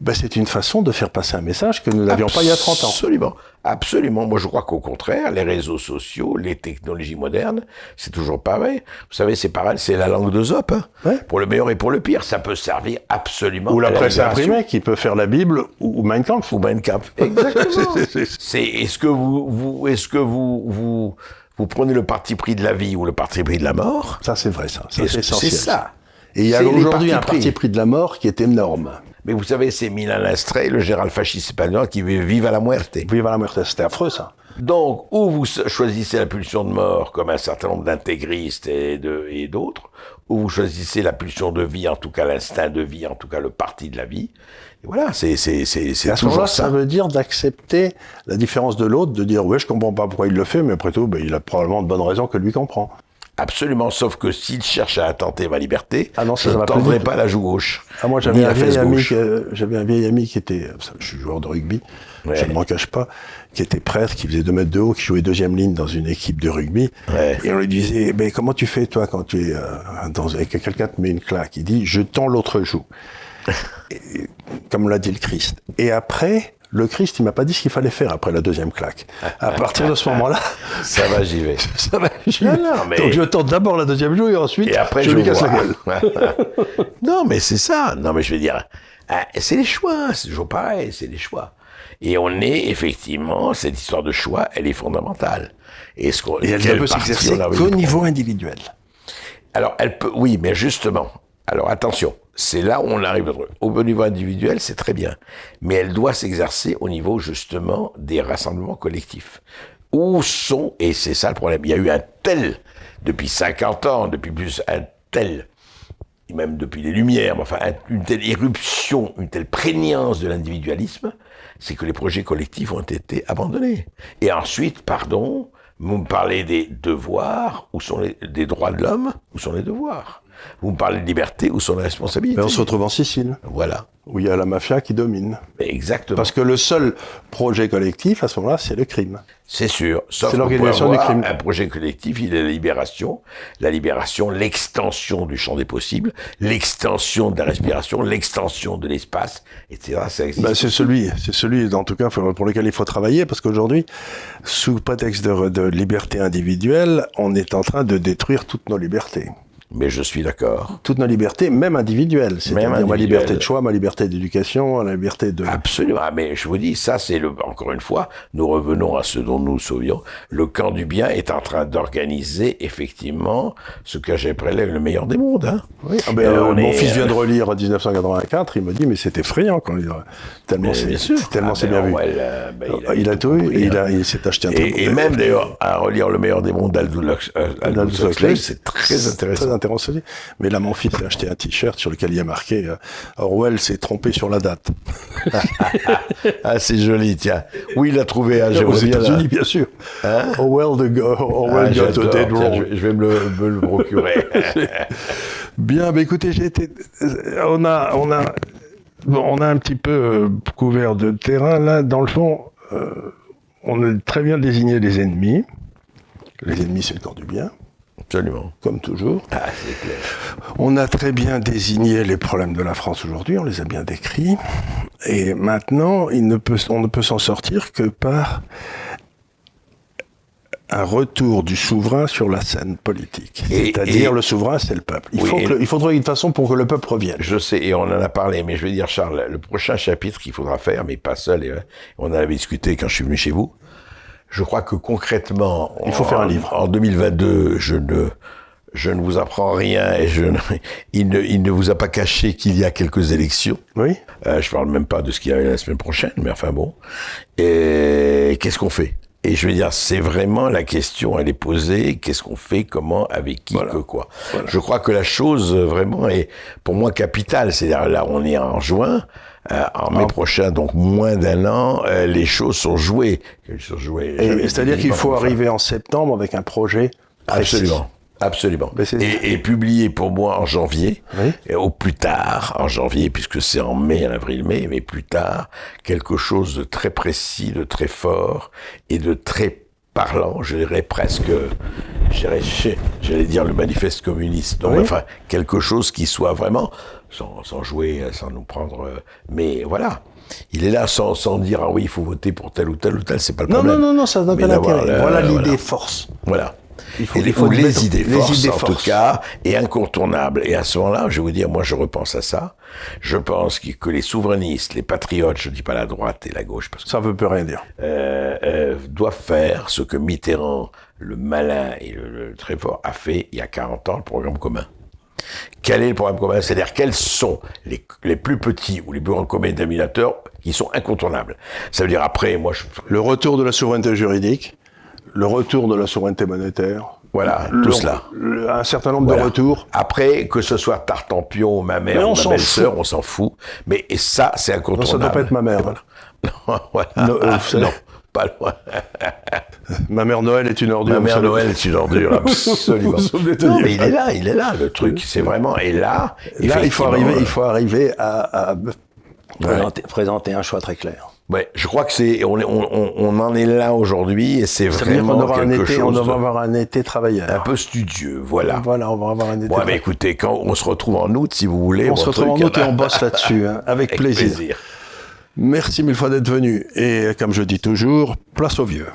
ben c'est une façon de faire passer un message que nous n'avions pas il y a 30 ans. Absolument. Absolument. Moi, je crois qu'au contraire, les réseaux sociaux, les technologies modernes, c'est toujours pareil. Vous savez, c'est pareil, c'est la langue de Zop. hein. Ouais. Pour le meilleur et pour le pire. Ça peut servir absolument Ou la à presse imprimée qui peut faire la Bible ou, Mein Kampf. Ou Mein Kampf. Exactement. C'est- est-ce que vous, vous est-ce que vous, vous vous prenez le parti pris de la vie ou le parti pris de la mort? Ça, c'est vrai, ça. c'est essentiel. C'est ça. Et il y a aujourd'hui un parti pris de la mort qui est énorme. Mais vous savez, c'est Milan Lastrey, le général fasciste espagnol, qui veut vive à la muerte. Vive la mort, c'était affreux, ça. Donc, ou vous choisissez la pulsion de mort, comme un certain nombre d'intégristes et d'autres, ou vous choisissez la pulsion de vie, en tout cas l'instinct de vie, en tout cas le parti de la vie. Et voilà, c'est à toujours ça. ça veut dire d'accepter la différence de l'autre, de dire, ouais, je comprends pas pourquoi il le fait, mais après tout, ben, il a probablement de bonnes raisons que lui comprend. Absolument, sauf que s'il cherche à attenter ma liberté, Ah non, ça, je ne tendrai pas la joue gauche. Ah, moi, j'avais un, vieil ami, que- j'avais un vieil ami qui était, je suis joueur de rugby, Ouais. je ne m'en cache pas, qui était prêtre, qui faisait 2 mètres de haut, qui jouait deuxième ligne dans une équipe de rugby. Ouais. Et on lui disait, mais comment tu fais, toi, quand tu es euh, dans, et que quelqu'un te met une claque? Il dit, je tends l'autre joue. Et- comme l'a dit le Christ. Et après, le Christ, il m'a pas dit ce qu'il fallait faire après la deuxième claque. À partir de ce moment-là, Ça va, j'y vais. ça va. j'y Non, vais. non, mais- Donc je tente d'abord la deuxième joue et ensuite, Et après, je, je, lui casse la gueule. non, mais c'est ça. Non, mais je veux dire, ah, c'est les choix. C'est toujours pareil, c'est les choix. Et on est effectivement, cette histoire de choix, elle est fondamentale. Et, ce Et elle ne peut s'exercer qu'au niveau individuel. Alors, elle peut, oui, mais justement. Alors, attention. C'est là où on arrive. Au niveau individuel, c'est très bien. Mais elle doit s'exercer au niveau, justement, des rassemblements collectifs. Où sont, et c'est ça le problème, il y a eu un tel, depuis 50 ans, depuis plus, un tel, même depuis les Lumières, enfin, un- une telle éruption, une telle prégnance de l'individualisme, c'est que les projets collectifs ont été abandonnés. Et ensuite, pardon, vous me parlez des devoirs, où sont les, des droits de l'homme, où sont les devoirs? Vous me parlez de liberté, où sont les responsabilités Mais on se retrouve en Sicile, Voilà, où il y a la mafia qui domine. exactement. Parce que le seul projet collectif, à ce moment-là, c'est le crime. C'est sûr. Sauf l'organisation du crime. Un projet collectif, il est la libération. La libération, l'extension du champ des possibles, l'extension de la respiration, l'extension de l'espace, etc. Ça existe. Bah, c'est celui, c'est celui, en tout cas, pour pour lequel il faut travailler, parce qu'aujourd'hui, sous prétexte de, de liberté individuelle, on est en train de détruire toutes nos libertés. Mais je suis d'accord. Toutes nos libertés, même individuelles. C'est-à-dire ma liberté de choix, ma liberté d'éducation, la liberté de... Absolument. Ah, Mais je vous dis, ça, c'est le, encore une fois, nous revenons à ce dont nous nous souvions. Le camp du bien est en train d'organiser, effectivement, ce que j'appelais le meilleur des mondes, hein. Oui, ah ben, Euh, euh, on mon est, fils vient euh, de relire 1984, il me dit, mais c'est effrayant quand il tellement c'est tellement Ah, c'est bien vu. Orwell, euh, ben, il, a, tout eu, il, hein. a, il s'est acheté un Et, et même d'ailleurs à relire le meilleur des mondes d'Aldous Aldous Aldous Huxley, Huxley, c'est très intéressant. Mais là, mon fils a acheté un t-shirt sur lequel il y a marqué euh, Orwell s'est trompé sur la date. Ah, c'est joli, tiens. Où il a trouvé à Aux États-Unis, bien sûr. Orwell, the go- Ah, Orwell got a dead wrong. je, je vais me le, me le procurer. Bien, bah écoutez, j'ai été, euh, on a, on a, bon, on a un petit peu euh, couvert de terrain là. Dans le fond, euh, on a très bien désigné les ennemis. Les ennemis, c'est le corps du bien, Absolument. comme toujours. Ah, c'est clair. On a très bien désigné les problèmes de la France aujourd'hui, on les a bien décrits. Et maintenant, il ne peut, on ne peut s'en sortir que par un retour du souverain sur la scène politique. C'est-à-dire, le souverain, c'est le peuple. Il, Oui, faut que il une façon pour que le peuple revienne. Je sais, et on en a parlé, mais je vais dire, Charles, le prochain chapitre qu'il faudra faire, mais pas seul, et, euh, on en avait discuté quand je suis venu chez vous, je crois que concrètement... Il faut en- faire un livre. En 2022, je ne, je ne vous apprends rien, et je ne, il, ne, il ne vous a pas caché qu'il y a quelques élections. Oui Euh, je parle même pas de ce qu'il y a la semaine prochaine, mais enfin bon. Et qu'est-ce qu'on fait? Et je veux dire, c'est vraiment la question, elle est posée. Qu'est-ce qu'on fait Comment Avec qui Que quoi Je crois que la chose euh, vraiment est, pour moi, capitale. C'est-à-dire là, on est en juin. Euh, en mai prochain, donc moins d'un an, euh, les choses sont jouées. Sont C'est-à-dire qu'il faut arriver en septembre avec un projet précis. Absolument. Absolument. Et, et publié pour moi en janvier, Oui. et au plus tard, en janvier, puisque c'est en mai, en avril-mai, mais plus tard, quelque chose de très précis, de très fort et de très parlant, je dirais presque, j'allais dire le manifeste communiste. Donc, Oui. enfin, quelque chose qui soit vraiment, sans, sans jouer, sans nous prendre, euh, mais voilà. Il est là sans, sans dire, ah oui, il faut voter pour tel ou tel ou tel, c'est pas le Non, problème. non, non, non, ça n'a Mais aucun d'avoir intérêt. le- Voilà l'idée voilà. force. Voilà. Il faut- Et les, il faut les mettre- idées les forces, idées en tout cas, et incontournables. Et à ce moment-là, je vais vous dire, moi, je repense à ça. Je pense que, que les souverainistes, les patriotes, je dis pas la droite et la gauche, parce que Ça ne veut plus rien dire. euh, euh, doivent faire ce que Mitterrand, le malin et le, le très fort, a fait il y a 40 ans, le programme commun. Quel est le programme commun? C'est-à-dire quels sont les, les plus petits ou les plus grands communs dénominateurs qui sont incontournables? Ça veut dire après, moi, je, Le retour de la souveraineté juridique, le retour de la souveraineté monétaire. Voilà, le- tout cela. le- un certain nombre Voilà. de retours. Après, que ce soit Tartampion, ma mère ou ma belle-sœur, on s'en fout. Mais et ça, c'est Non, incontournable. ça doit pas être ma mère. Non, voilà. Non, euh, non, pas loin. Ma mère Noël est une ordure. Ma mère. Noël est une ordure, absolument. Non, mais il est là, il est là, le truc. C'est vraiment, et là, Là, il faut arriver, euh, il faut arriver à, à présenter, présenter un choix très clair. Ouais, je crois que c'est, on, on, on, on en est là aujourd'hui et c'est vraiment aura un quelque été, chose on de- va avoir un été travailleur. un peu studieux, voilà. Voilà, on va avoir un été. Bon, mais écoutez, quand on se retrouve en août, si vous voulez, on se retrouve en août et on bosse là-dessus, hein, avec, avec plaisir. plaisir. Merci mille fois d'être venu. Et comme je dis toujours, place aux vieux.